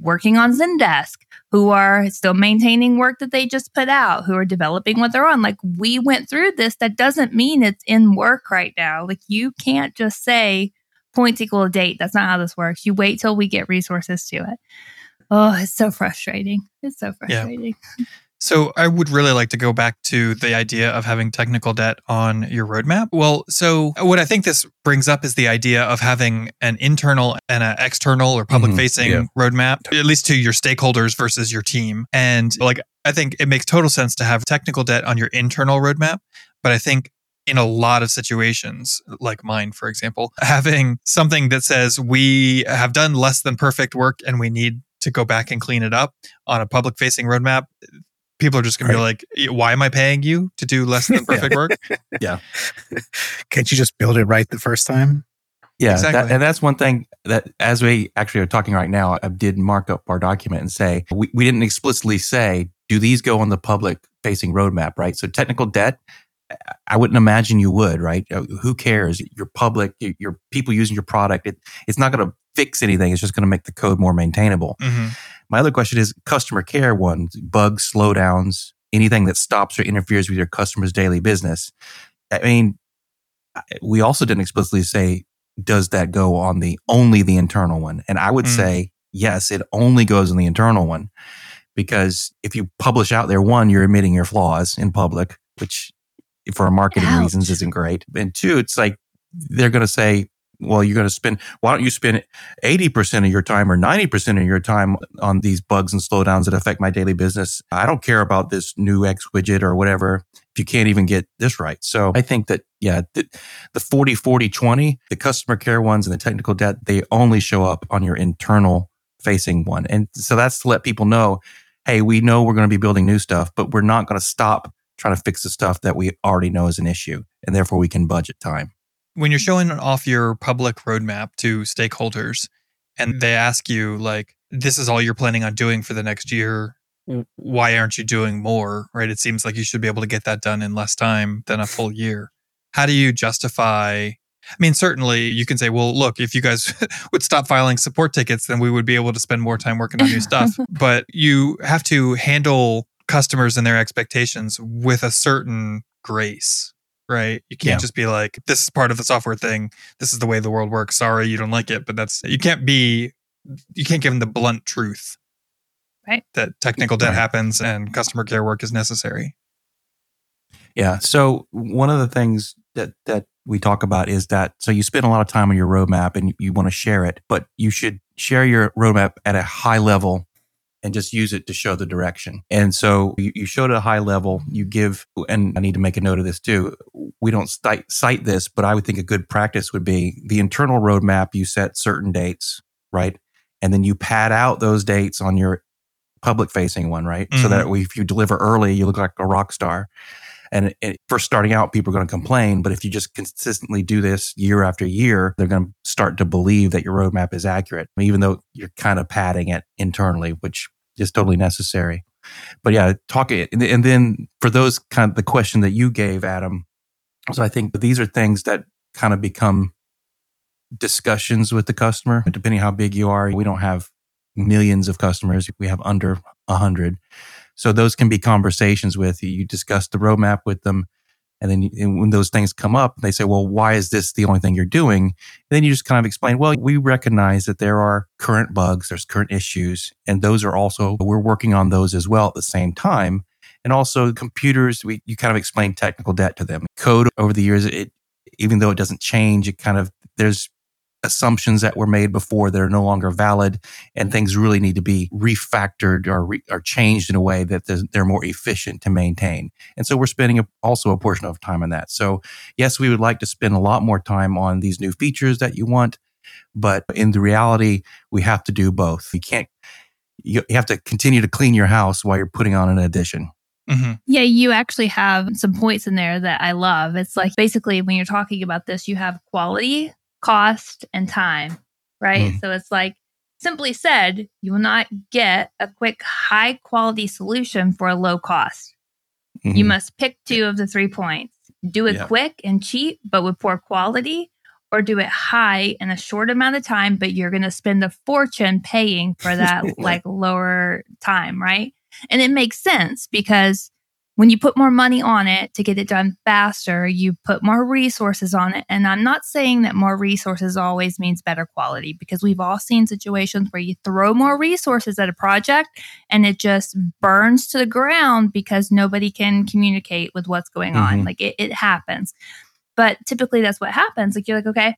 Speaker 2: working on Zendesk, who are still maintaining work that they just put out, who are developing what they're on. Like we went through this. That doesn't mean it's in work right now. Like you can't just say points equal a date. That's not how this works. You wait till we get resources to it. Oh, it's so frustrating. It's so frustrating. Yeah.
Speaker 4: So I would really like to go back to the idea of having technical debt on your roadmap. Well, so what I think this brings up is the idea of having an internal and an external or public facing mm-hmm. yeah. roadmap, at least to your stakeholders versus your team. And like I think it makes total sense to have technical debt on your internal roadmap, but I think in a lot of situations, like mine, for example, having something that says we have done less than perfect work and we need to go back and clean it up on a public facing roadmap, people are just going right. to be like, why am I paying you to do less than perfect work?
Speaker 1: yeah.
Speaker 5: Can't you just build it right the first time?
Speaker 1: Yeah. Exactly. That, and that's one thing that as we actually are talking right now, I did mark up our document and say, we, we didn't explicitly say, do these go on the public facing roadmap, right? So technical debt, I wouldn't imagine you would, right? Uh, who cares? You're public, you're people using your product. It, it's not going to fix anything. It's just going to make the code more maintainable. Mm-hmm. My other question is customer care one, bugs, slowdowns, anything that stops or interferes with your customer's daily business. I mean, we also didn't explicitly say, does that go on the only the internal one? And I would mm. say, yes, it only goes on the internal one because if you publish out there, one, you're admitting your flaws in public, which for marketing Ouch. reasons isn't great. And two, it's like they're going to say, well, you're going to spend, why don't you spend 80% of your time or 90% of your time on these bugs and slowdowns that affect my daily business? I don't care about this new X widget or whatever if you can't even get this right. So I think that, yeah, the, the 40, 40, 20, the customer care ones and the technical debt, they only show up on your internal facing one. And so that's to let people know, hey, we know we're going to be building new stuff, but we're not going to stop trying to fix the stuff that we already know is an issue. And therefore we can budget time
Speaker 4: when you're showing off your public roadmap to stakeholders and mm-hmm. they ask you like this is all you're planning on doing for the next year why aren't you doing more? Right? It seems like you should be able to get that done in less time than a full year. How do you justify I mean, certainly you can say, well, look, if you guys would stop filing support tickets, then we would be able to spend more time working on new stuff. but you have to handle customers and their expectations with a certain grace right? You can't yeah. just be like, this is part of the software thing. This is the way the world works. Sorry, you don't like it, but that's, you can't be, you can't give them the blunt truth.
Speaker 2: Right.
Speaker 4: That technical debt right. happens and customer care work is necessary.
Speaker 1: Yeah. So one of the things that, that we talk about is that so you spend a lot of time on your roadmap and you want to share it, but you should share your roadmap at a high level and just use it to show the direction. And so you, you show it at a high level, you give, and I need to make a note of this too. We don't cite, cite this, but I would think a good practice would be the internal roadmap. You set certain dates, right? And then you pad out those dates on your public facing one, right? Mm-hmm. So that mm-hmm. if you deliver early, you look like a rock star. And it, starting out, people are going to complain. But if you just consistently do this year after year, they're going to start to believe that your roadmap is accurate, even though you're kind of padding it internally, which is totally necessary. But yeah, talk it. And then for those kind of the question that you gave, Adam, so I think these are things that kind of become discussions with the customer, depending how big you are. We don't have millions of customers. We have under a hundred. So those can be conversations with you. You discuss the roadmap with them. And then you, and when those things come up, they say, well, why is this the only thing you're doing? And then you just kind of explain, well, we recognize that there are current bugs, there's current issues, and those are also, we're working on those as well at the same time. And also computers, we, you kind of explain technical debt to them. Code over the years, it, even though it doesn't change, it kind of, there's assumptions that were made before that are no longer valid and things really need to be refactored or, re- or changed in a way that they're more efficient to maintain. And so we're spending a, also a portion of time on that. So yes, we would like to spend a lot more time on these new features that you want, but in the reality, we have to do both. You can't, you have to continue to clean your house while you're putting on an addition.
Speaker 2: Mm-hmm. Yeah, you actually have some points in there that I love. It's like basically when you're talking about this, you have quality, cost, and time, right? Mm. So it's like simply said, you will not get a quick, high quality solution for a low cost. Mm-hmm. You must pick two of the three points do it yeah. quick and cheap, but with poor quality, or do it high in a short amount of time, but you're going to spend a fortune paying for that like lower time, right? And it makes sense because when you put more money on it to get it done faster, you put more resources on it. And I'm not saying that more resources always means better quality because we've all seen situations where you throw more resources at a project and it just burns to the ground because nobody can communicate with what's going mm-hmm. on. Like it, it happens. But typically that's what happens. Like you're like, okay,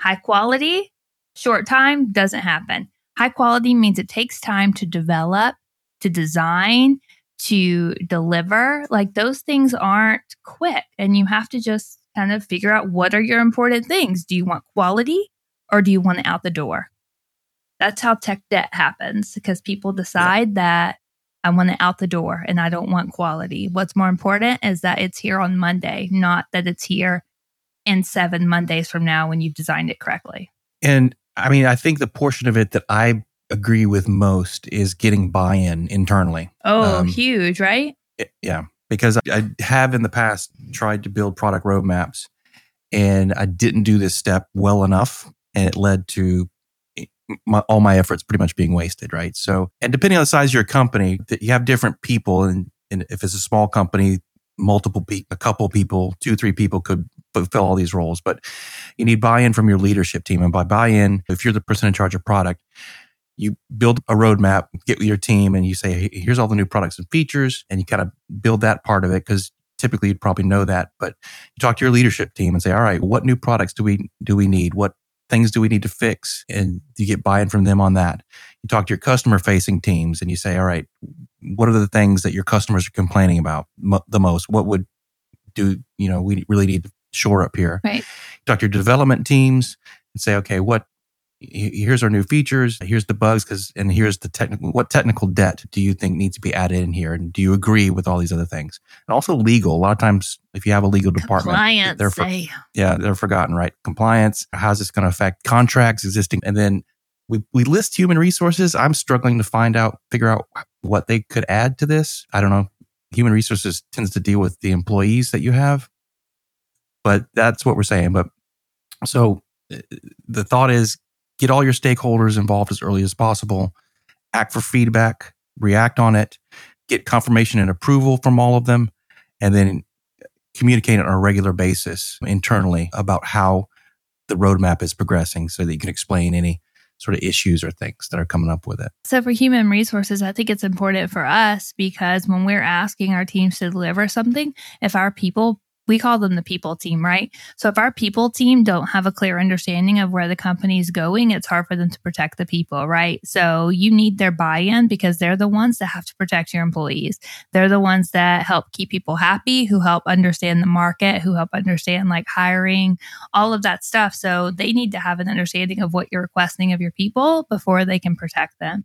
Speaker 2: high quality, short time doesn't happen. High quality means it takes time to develop, to design, to deliver, like those things aren't quick. And you have to just kind of figure out what are your important things. Do you want quality or do you want it out the door? That's how tech debt happens because people decide yeah. that I want it out the door and I don't want quality. What's more important is that it's here on Monday, not that it's here in seven Mondays from now when you've designed it correctly.
Speaker 1: And I mean, I think the portion of it that I agree with most is getting buy-in internally.
Speaker 2: Oh, um, huge, right?
Speaker 1: It, yeah, because I, I have in the past tried to build product roadmaps and I didn't do this step well enough and it led to my, all my efforts pretty much being wasted, right? So, and depending on the size of your company, that you have different people and, and if it's a small company, multiple people, a couple people, two, three people could fulfill all these roles, but you need buy-in from your leadership team. And by buy-in, if you're the person in charge of product, you build a roadmap, get with your team, and you say, hey, here's all the new products and features, and you kind of build that part of it because typically you'd probably know that. But you talk to your leadership team and say, all right, what new products do we do we need? What things do we need to fix? And you get buy-in from them on that. You talk to your customer facing teams and you say, all right, what are the things that your customers are complaining about mo- the most? What would do, you know, we really need to shore up here.
Speaker 2: Right. You
Speaker 1: talk to your development teams and say, okay, what here's our new features here's the bugs because and here's the technical what technical debt do you think needs to be added in here? And do you agree with all these other things? And also legal a lot of times if you have a legal department
Speaker 2: compliance
Speaker 1: they're for, yeah they're forgotten right? Compliance how's this going to affect contracts existing and then we, we list human resources. I'm struggling to find out figure out what they could add to this. I don't know. Human resources tends to deal with the employees that you have but that's what we're saying but so uh, the thought is get all your stakeholders involved as early as possible, act for feedback, react on it, get confirmation and approval from all of them, and then communicate on a regular basis internally about how the roadmap is progressing so that you can explain any sort of issues or things that are coming up with it.
Speaker 2: So, for human resources, I think it's important for us because when we're asking our teams to deliver something, if our people we call them the people team, right? So if our people team don't have a clear understanding of where the company is going, it's hard for them to protect the people, right? So you need their buy-in because they're the ones that have to protect your employees. They're the ones that help keep people happy, who help understand the market, who help understand like hiring, all of that stuff. So they need to have an understanding of what you're requesting of your people before they can protect them.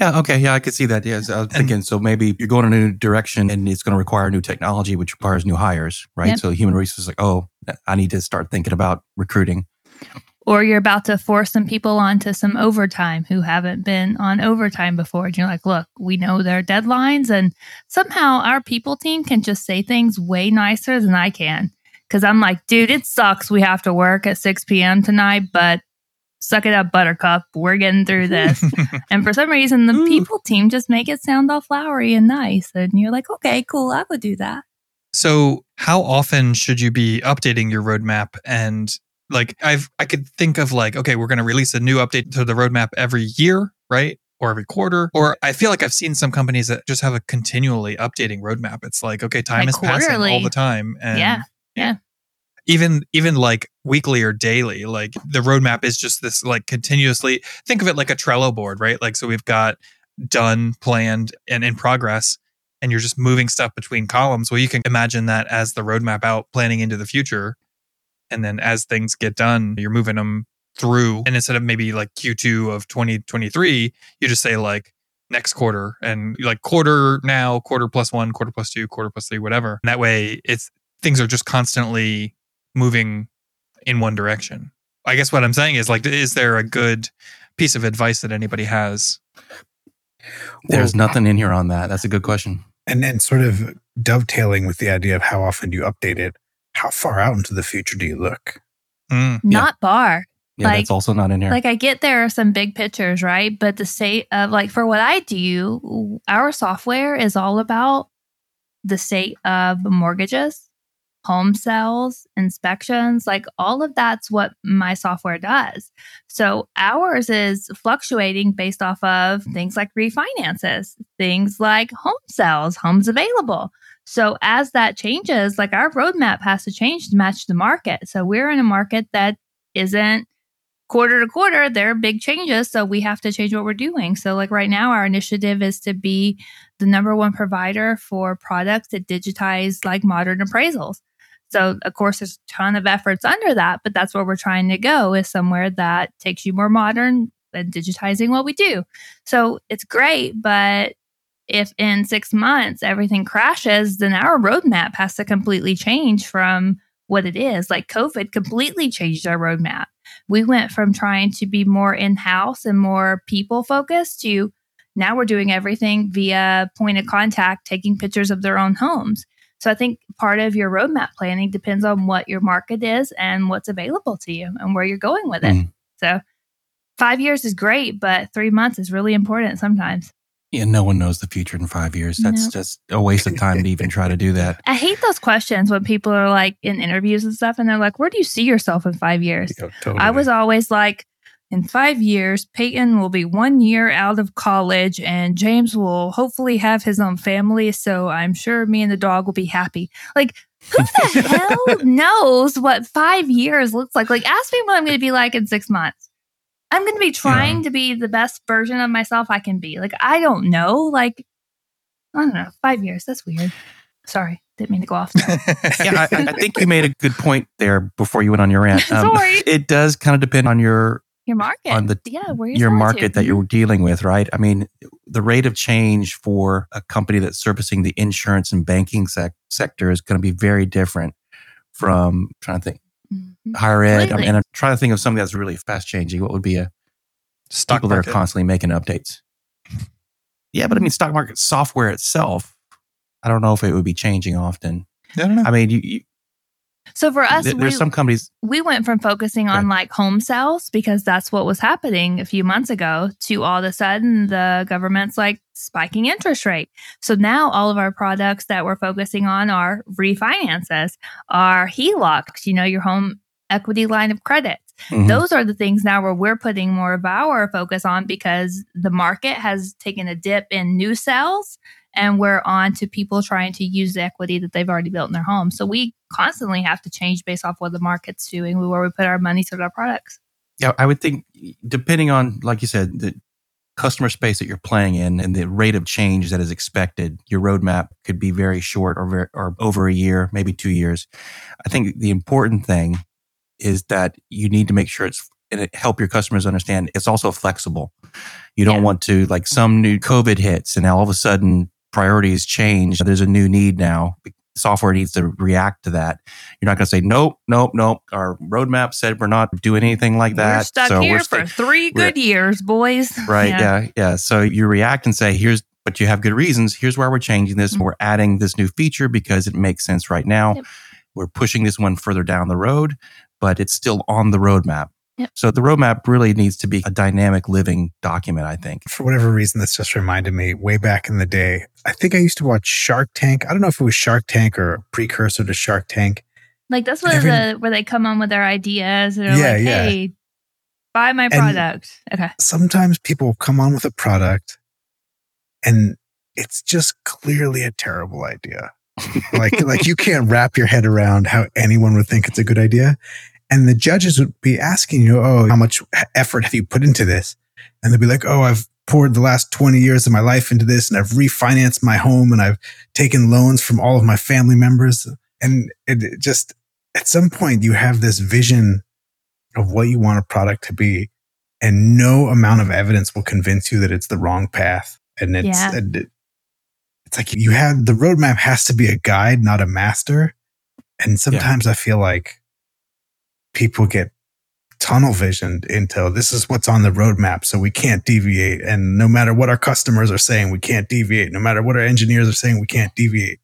Speaker 1: Yeah. Okay. Yeah, I could see that. Yes, I was thinking. So maybe you're going in a new direction, and it's going to require new technology, which requires new hires, right?
Speaker 2: Yep.
Speaker 1: So human resources, like, oh, I need to start thinking about recruiting.
Speaker 2: Or you're about to force some people onto some overtime who haven't been on overtime before. And you're like, look, we know their deadlines, and somehow our people team can just say things way nicer than I can. Cause I'm like, dude, it sucks. We have to work at 6 p.m. tonight, but suck it up, buttercup. We're getting through this. and for some reason, the
Speaker 1: Ooh.
Speaker 2: people team just make it sound all flowery and nice. And you're like, okay, cool. I would do that.
Speaker 4: So, how often should you be updating your roadmap? And like, I've I could think of like, okay, we're going to release a new update to the roadmap every year, right? Or every quarter. Or I feel like I've seen some companies that just have a continually updating roadmap. It's like, okay, time
Speaker 2: Like
Speaker 4: is passing all the time, and
Speaker 2: yeah. Yeah.
Speaker 4: Even even like weekly or daily like the roadmap is just this like continuously think of it like a trello board right? Like so we've got done planned and in progress and you're just moving stuff between columns. Well you can imagine that as the roadmap out planning into the future and then as things get done you're moving them through and instead of maybe like q2 of 2023 you just say like next quarter and like quarter now quarter plus one quarter plus two quarter plus three whatever. And that way it's things are just constantly moving in one direction. I guess what I'm saying is like, is there a good piece of advice that anybody has?
Speaker 1: There's
Speaker 5: Well,
Speaker 1: nothing in here on that. That's a good question.
Speaker 5: And then sort of dovetailing with the idea of how often do you update it, how far out into the future do you look?
Speaker 4: Mm,
Speaker 2: Not bar.
Speaker 1: Yeah,
Speaker 2: Like-
Speaker 1: that's also not in here.
Speaker 2: Like I get there are some big pictures, right? But the state of like for what I do, our software is all about the state of mortgages, home sales, inspections, like all of that's what my software does. So ours is fluctuating based off of things like refinances, things like home sales, homes available. So as that changes, like our roadmap has to change to match the market. So we're in a market that isn't quarter to quarter, there are big changes. So we have to change what we're doing. So, like right now, our initiative is to be the number one provider for products that digitize like modern appraisals. So, of course, there's a ton of efforts under that, but that's where we're trying to go is somewhere that takes you more modern and digitizing what we do. So, it's great, but if in six months everything crashes, then our roadmap has to completely change from what it is. Like COVID completely changed our roadmap we went from trying to be more in house and more people focused to now we're doing everything via point of contact, taking pictures of their own homes. So I think part of your roadmap planning depends on what your market is and what's available to you and where you're going with it.
Speaker 1: Mm.
Speaker 2: So five years is great, but three months is really important sometimes.
Speaker 1: yeah, no one knows the future in five years. That's
Speaker 2: No.
Speaker 1: just a waste of time to even try to do that.
Speaker 2: I hate those questions when people are like in interviews and stuff and they're like, where do you see yourself in five years?
Speaker 5: Know, totally.
Speaker 2: I was always like, in five years, Peyton will be one year out of college and James will hopefully have his own family. So I'm sure me and the dog will be happy. Like, who the hell knows what five years looks like? Like, ask me what I'm going to be like in six months. I'm going to be trying to be the best version of myself I can be. Like, I don't know. Like, I don't know. Five years. That's weird. Sorry. Didn't mean to go off.
Speaker 1: yeah, I, I think you made a good point there before you went on your rant. Um,
Speaker 2: Sorry.
Speaker 1: It does kind of depend on your
Speaker 2: Your market.
Speaker 1: On the-
Speaker 2: yeah, where you're
Speaker 1: your market
Speaker 2: to.
Speaker 1: that you're dealing with, right? I mean, the rate of change for a company that's servicing the insurance and banking sec- sector is going to be very different from trying to think
Speaker 2: Mhm.
Speaker 1: higher ed. I mean, and I'm trying to think of something that's really fast changing. What would be a
Speaker 4: Stock
Speaker 1: people that
Speaker 4: market.
Speaker 1: are constantly making updates? Yeah, but I mean, stock market software itself, I don't know if it would be changing often.
Speaker 4: I don't know.
Speaker 1: I mean, you, you,
Speaker 2: So for us,
Speaker 1: there-
Speaker 2: we,
Speaker 1: there's some companies.
Speaker 2: we went from focusing on like home sales because that's what was happening a few months ago to all of a sudden the government's like spiking interest rate. So now all of our products that we're focusing on are refinances, are HELOCs, you know, your home equity line of credit.
Speaker 1: Mhm.
Speaker 2: Those are the things now where we're putting more of our focus on because the market has taken a dip in new sales and we're on to people trying to use the equity that they've already built in their home. So we constantly have to change based off what the market's doing, where we put our money to our products.
Speaker 1: Yeah, I would think depending on, like you said, the customer space that you're playing in and the rate of change that is expected, your roadmap could be very short or very, or over a year, maybe two years. I think the important thing is that you need to make sure it's and it help your customers understand it's also flexible. You don't yeah. want to like some new COVID hits and now all of a sudden priorities change. There's a new need now. Software needs to react to that. You're not going to say, nope, nope, nope. Our roadmap said we're not doing anything like that.
Speaker 2: We're stuck so here we're for three good years, boys.
Speaker 1: Right. Yeah. yeah. Yeah. So you react and say, here's, but you have good reasons. Here's why we're changing this. Mm-hmm. We're adding this new feature because it makes sense right now. Yep. We're pushing this one further down the road, but it's still on the roadmap. Yep. So the roadmap really needs to be a dynamic living document, I think.
Speaker 5: For whatever reason, this just reminded me way back in the day. I think I used to watch Shark Tank. I don't know if it was Shark Tank or a precursor to Shark Tank.
Speaker 2: Like that's where the where they come on with their ideas and yeah, like, hey, yeah. buy my product. And okay.
Speaker 5: Sometimes people come on with a product and it's just clearly a terrible idea. like like you can't wrap your head around how anyone would think it's a good idea. And the judges would be asking you, Oh, how much effort have you put into this? And they'd be like, Oh, I've poured the last 20 years of my life into this and I've refinanced my home and I've taken loans from all of my family members. And it just, at some point, you have this vision of what you want a product to be. And no amount of evidence will convince you that it's the wrong path. And it's, yeah. it, it's like you have the roadmap has to be a guide, not a master. And sometimes yeah. I feel like people get tunnel visioned into this is what's on the roadmap. So we can't deviate. And no matter what our customers are saying, we can't deviate. No matter what our engineers are saying, we can't deviate.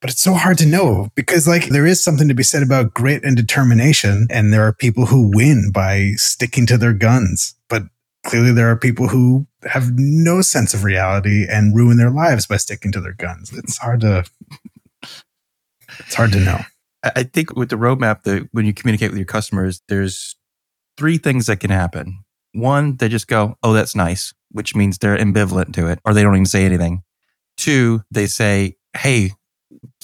Speaker 5: But it's so hard to know because like there is something to be said about grit and determination. And there are people who win by sticking to their guns. But clearly there are people who have no sense of reality and ruin their lives by sticking to their guns. It's hard to, it's hard to know.
Speaker 1: I think with the roadmap, that when you communicate with your customers, there's three things that can happen. One, they just go, "Oh, that's nice," which means they're ambivalent to it, or they don't even say anything. Two, they say, "Hey,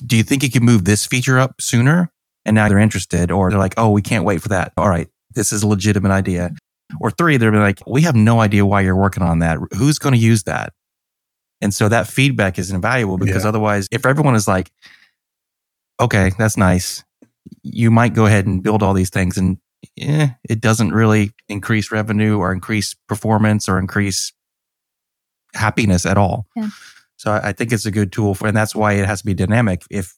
Speaker 1: do you think you can move this feature up sooner?" And now they're interested, or they're like, "Oh, we can't wait for that." All right, this is a legitimate idea. Or three, they're like, "We have no idea why you're working on that. Who's going to use that?" And so that feedback is invaluable because yeah. otherwise, if everyone is like, okay, that's nice. You might go ahead and build all these things and eh, it doesn't really increase revenue or increase performance or increase happiness at all. Yeah. So I think it's a good tool for, and that's why it has to be dynamic. If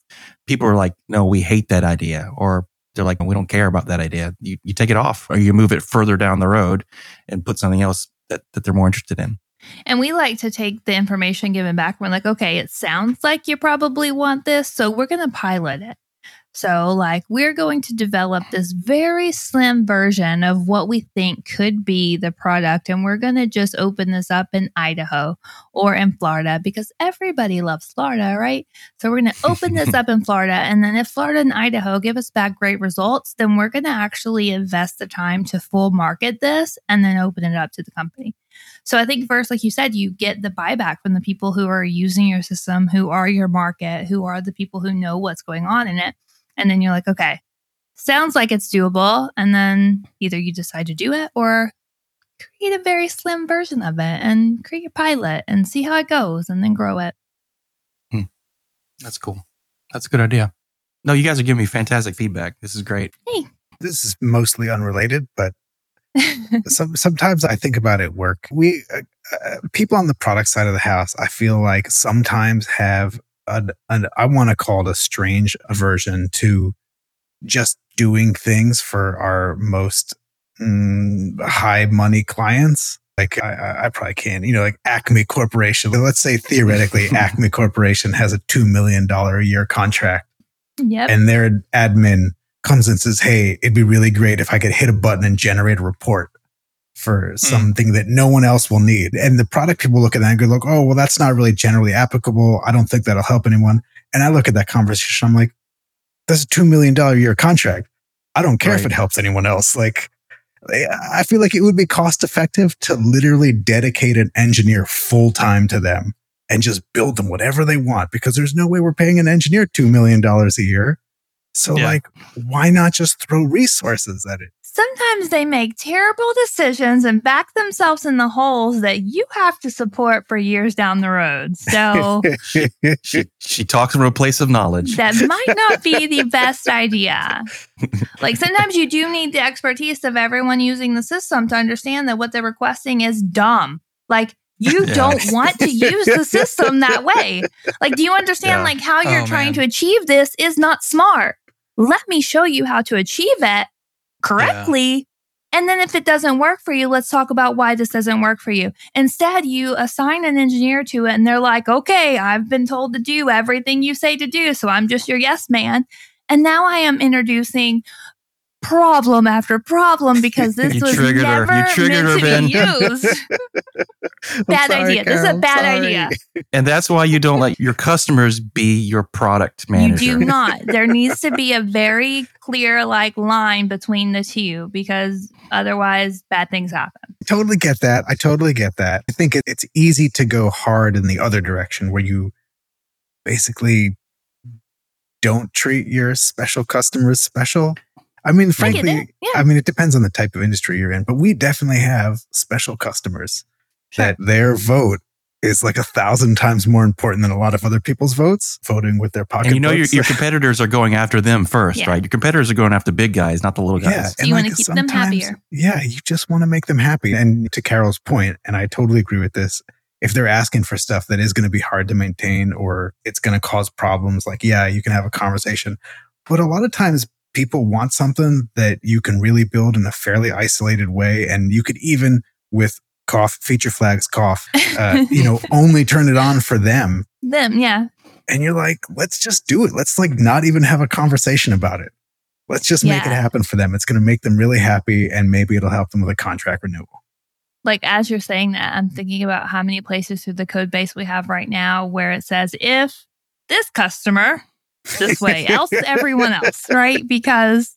Speaker 1: people are like, no, we hate that idea, or they're like, we don't care about that idea, you, you take it off or you move it further down the road and put something else that, that they're more interested in.
Speaker 2: And we like to take the information given back. We're like, okay, it sounds like you probably want this. So we're going to pilot it. So, like, we're going to develop this very slim version of what we think could be the product. And we're going to just open this up in Idaho or in Florida because everybody loves Florida, right? So, we're going to open this up in Florida. And then, if Florida and Idaho give us back great results, then we're going to actually invest the time to full market this and then open it up to the company. So I think first, like you said, you get the buyback from the people who are using your system, who are your market, who are the people who know what's going on in it. And then you're like, okay, sounds like it's doable. And then either you decide to do it or create a very slim version of it and create a pilot and see how it goes and then grow it.
Speaker 1: Hmm. That's cool. That's a good idea. No, you guys are giving me fantastic feedback. This is great.
Speaker 2: Hey.
Speaker 5: This is mostly unrelated, but some, sometimes I think about it work. We uh, uh, people on the product side of the house, I feel like sometimes have an, an I want to call it a strange aversion to just doing things for our most mm, high money clients. Like I, I probably can't, you know, like Acme Corporation. Let's say theoretically, Acme Corporation has a two million dollar a year contract,
Speaker 2: yep.
Speaker 5: and their admin comes and says, Hey, it'd be really great if I could hit a button and generate a report for mm. something that no one else will need. And the product people look at that and go, oh, well, that's not really generally applicable. I don't think that'll help anyone. And I look at that conversation, I'm like, that's a $2 million a year contract. I don't care right. if it helps anyone else. Like, I feel like it would be cost effective to literally dedicate an engineer full time to them and just build them whatever they want because there's no way we're paying an engineer $2 million a year. So,
Speaker 4: Yeah.
Speaker 5: like, why not just throw resources at it?
Speaker 2: Sometimes they make terrible decisions and back themselves in the holes that you have to support for years down the road. So
Speaker 1: She she talks from a place of knowledge.
Speaker 2: that might not be the best idea. Like sometimes you do need the expertise of everyone using the system to understand that what they're requesting is dumb. Like you
Speaker 1: Yeah.
Speaker 2: don't want to use the system that way. Like, do you understand
Speaker 1: Yeah.
Speaker 2: like how you're
Speaker 4: Oh,
Speaker 2: trying
Speaker 4: man.
Speaker 2: to achieve this is not smart? Let me show you how to achieve it correctly. And then if it doesn't work for you, let's talk about why this doesn't work for you. Instead, you assign an engineer to it and they're like, okay, I've been told to do everything you say to do. So I'm just your yes man. And now I am introducing problem after problem because this
Speaker 1: You
Speaker 2: was
Speaker 1: triggered her.
Speaker 2: never
Speaker 1: You triggered
Speaker 2: meant
Speaker 1: her,
Speaker 2: to be used. Bad
Speaker 5: sorry,
Speaker 2: idea. This is a bad
Speaker 5: sorry.
Speaker 2: idea.
Speaker 1: And that's why you don't let your customers be your product manager.
Speaker 2: You do not. There needs to be a very clear like line between the two because otherwise bad things happen.
Speaker 5: I totally get that. I totally get that. I think it's easy to go hard in the other direction where you basically don't treat your special customers special. I mean, frankly,
Speaker 2: it. Yeah.
Speaker 5: I mean, it depends on the type of industry you're in, but we definitely have special customers that their vote is like a thousand times more important than a lot of other people's votes, voting with their pocket.
Speaker 1: and you know your, your competitors are going after them first,
Speaker 2: Yeah.
Speaker 1: right? Your competitors are going after big guys, not the little guys.
Speaker 5: Yeah,
Speaker 2: So you wanna keep them happier.
Speaker 5: Yeah, you just want to make them happy. And to Carol's point, and I totally agree with this, if they're asking for stuff that is going to be hard to maintain or it's going to cause problems, like, yeah, you can have a conversation. But a lot of times people want something that you can really build in a fairly isolated way. And you could even, with cough, feature flags, cough, uh, you know, only turn it on for them.
Speaker 2: them, yeah.
Speaker 5: And you're like, let's just do it. Let's like not even have a conversation about it. Let's just make it happen for them. It's going to make them really happy and maybe it'll help them with a contract renewal.
Speaker 2: Like as you're saying that, I'm thinking about how many places through the code base we have right now where it says if this customer this way, else everyone else, right? Because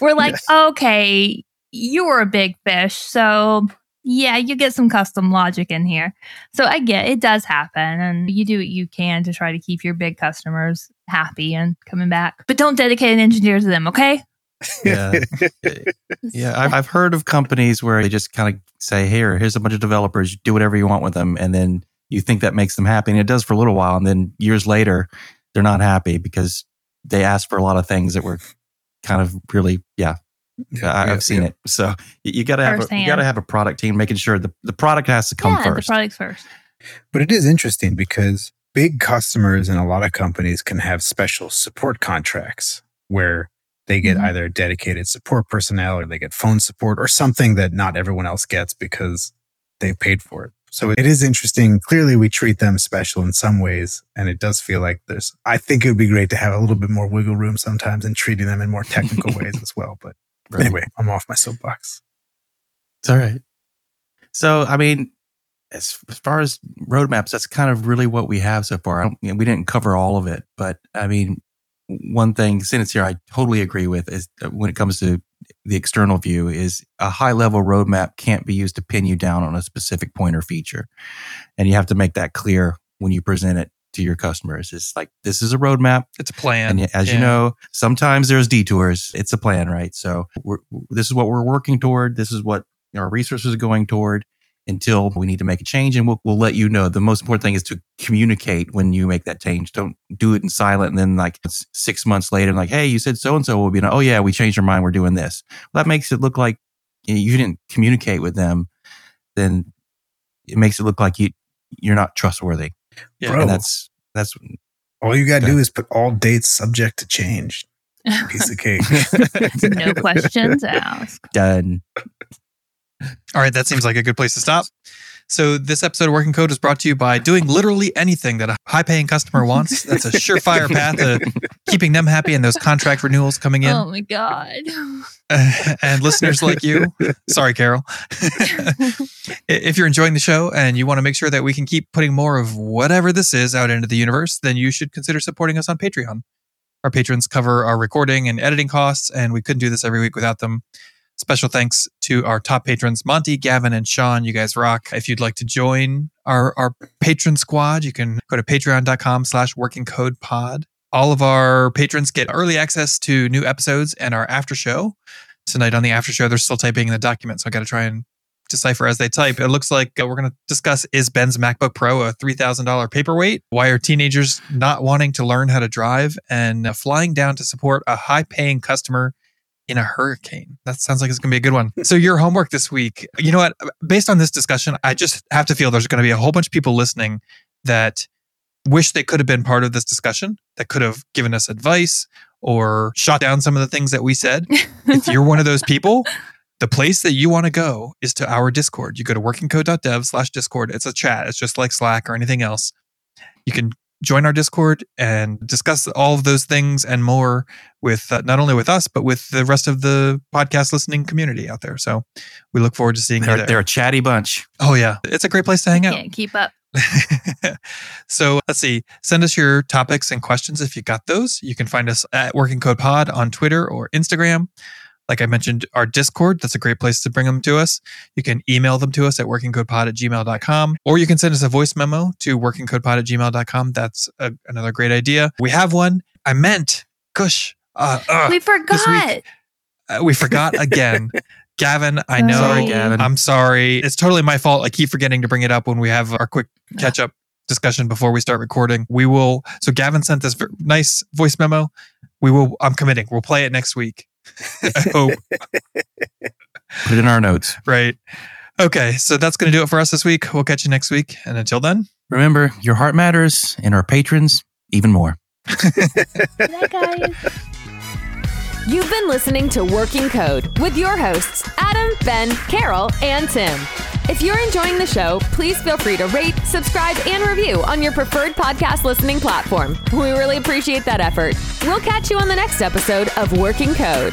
Speaker 2: we're like,
Speaker 5: Yes.
Speaker 2: okay, you were a big fish, so yeah, you get some custom logic in here. So I get it does happen, and you do what you can to try to keep your big customers happy and coming back. But don't dedicate an engineer to them, okay?
Speaker 1: Yeah. Yeah, I've, I've heard of companies where they just kind of say, "Here, here's a bunch of developers. Do whatever you want with them," and then you think that makes them happy, and it does for a little while, and then years later, they're not happy because they asked for a lot of things that were kind of really, yeah. I, I've seen it. So you, you got to have a, you got to have a product team making sure the the product has to come
Speaker 2: yeah,
Speaker 1: first.
Speaker 2: the products first.
Speaker 5: But it is interesting because big customers and a lot of companies can have special support contracts where they get
Speaker 2: Mhm.
Speaker 5: either dedicated support personnel or they get phone support or something that not everyone else gets because they've paid for it. So it is interesting. Clearly, we treat them special in some ways. And it does feel like there's, I think it would be great to have a little bit more wiggle room sometimes in treating them in more technical ways as well. But
Speaker 1: Right.
Speaker 5: anyway, I'm off my soapbox.
Speaker 1: It's all right. So, I mean, as, as far as roadmaps, that's kind of really what we have so far. You know, we didn't cover all of it, but I mean, one thing, sentence here, I totally agree with is when it comes to the external view is a high level roadmap can't be used to pin you down on a specific point or feature. And you have to make that clear when you present it to your customers. It's like, this is a roadmap.
Speaker 4: It's a plan.
Speaker 1: And as you know, sometimes there's detours. It's a plan, right? So we're, this is what we're working toward. This is what our resources are going toward until we need to make a change. And we'll, we'll let you know. The most important thing is to communicate when you make that change. Don't do it in silent. And then like six months later, like, Hey, you said so-and-so will be, like, oh yeah, we changed our mind. We're doing this. Well, that makes it look like you didn't communicate with them. Then it makes it look like you, you're not trustworthy.
Speaker 4: Yeah.
Speaker 5: Bro.
Speaker 1: And that's, that's
Speaker 5: All you got to
Speaker 1: Okay.
Speaker 5: do is put all dates subject to change. Piece of cake.
Speaker 2: no questions asked.
Speaker 1: done.
Speaker 4: All right, that seems like a good place to stop. So, this episode of Working Code is brought to you by doing literally anything that a high paying customer wants. That's a surefire path to keeping them happy and those contract renewals coming in.
Speaker 2: Oh my god.
Speaker 4: and listeners like you, sorry, Carol. if you're enjoying the show and you want to make sure that we can keep putting more of whatever this is out into the universe, then you should consider supporting us on Patreon. Our patrons cover our recording and editing costs, and we couldn't do this every week without them. Special thanks to our top patrons, Monty, Gavin, and Sean. You guys rock. If you'd like to join our, our patron squad, you can go to patreon.com slash working code pod. All of our patrons get early access to new episodes and our after show. Tonight on the after show, they're still typing in the document, so I got to try and decipher as they type. It looks like uh, we're going to discuss is Ben's MacBook Pro a $3,000 paperweight? Why are teenagers not wanting to learn how to drive and uh, flying down to support a high paying customer in a hurricane? That sounds like it's going to be a good one. so, your homework this week, you know what? Based on this discussion, I just have to feel there's going to be a whole bunch of people listening that wish they could have been part of this discussion, that could have given us advice or shot down some of the things that we said. if you're one of those people, the place that you want to go is to our Discord. You go to workingcode.dev slash Discord. It's a chat. It's just like Slack or anything else. You can join our Discord and discuss all of those things and more with uh, not only with us, but with the rest of the podcast listening community out there. So we look forward to seeing
Speaker 1: they're,
Speaker 4: you there.
Speaker 1: They're a chatty bunch.
Speaker 4: Oh, yeah. It's a great place to hang out.
Speaker 2: Can't keep up.
Speaker 4: so let's see. Send us your topics and questions if you got those. You can find us at Working Code Pod on Twitter or Instagram. Like I mentioned, our Discord, that's a great place to bring them to us. You can email them to us at workingcodepod at gmail.com, or you can send us a voice memo to workingcodepod at gmail.com. That's a, another great idea. We have one. I meant, gosh, Uh, uh,
Speaker 2: we forgot.
Speaker 4: Uh, we forgot again. Gavin, I know.
Speaker 1: Sorry, Gavin.
Speaker 4: I'm sorry. It's totally my fault. I keep forgetting to bring it up when we have our quick catch up discussion before we start recording. We will. So Gavin sent this nice voice memo. We will. I'm committing. We'll play it next week. I hope. Oh.
Speaker 1: Put it in our notes.
Speaker 4: Right. Okay. So that's going to do it for us this week. We'll catch you next week. And until then,
Speaker 1: remember your heart matters and our patrons even more.
Speaker 2: Bye, guys.
Speaker 3: You've been listening to Working Code with your hosts, Adam, Ben, Carol, and Tim. If you're enjoying the show, please feel free to rate, subscribe, and review on your preferred podcast listening platform. We really appreciate that effort. We'll catch you on the next episode of Working Code.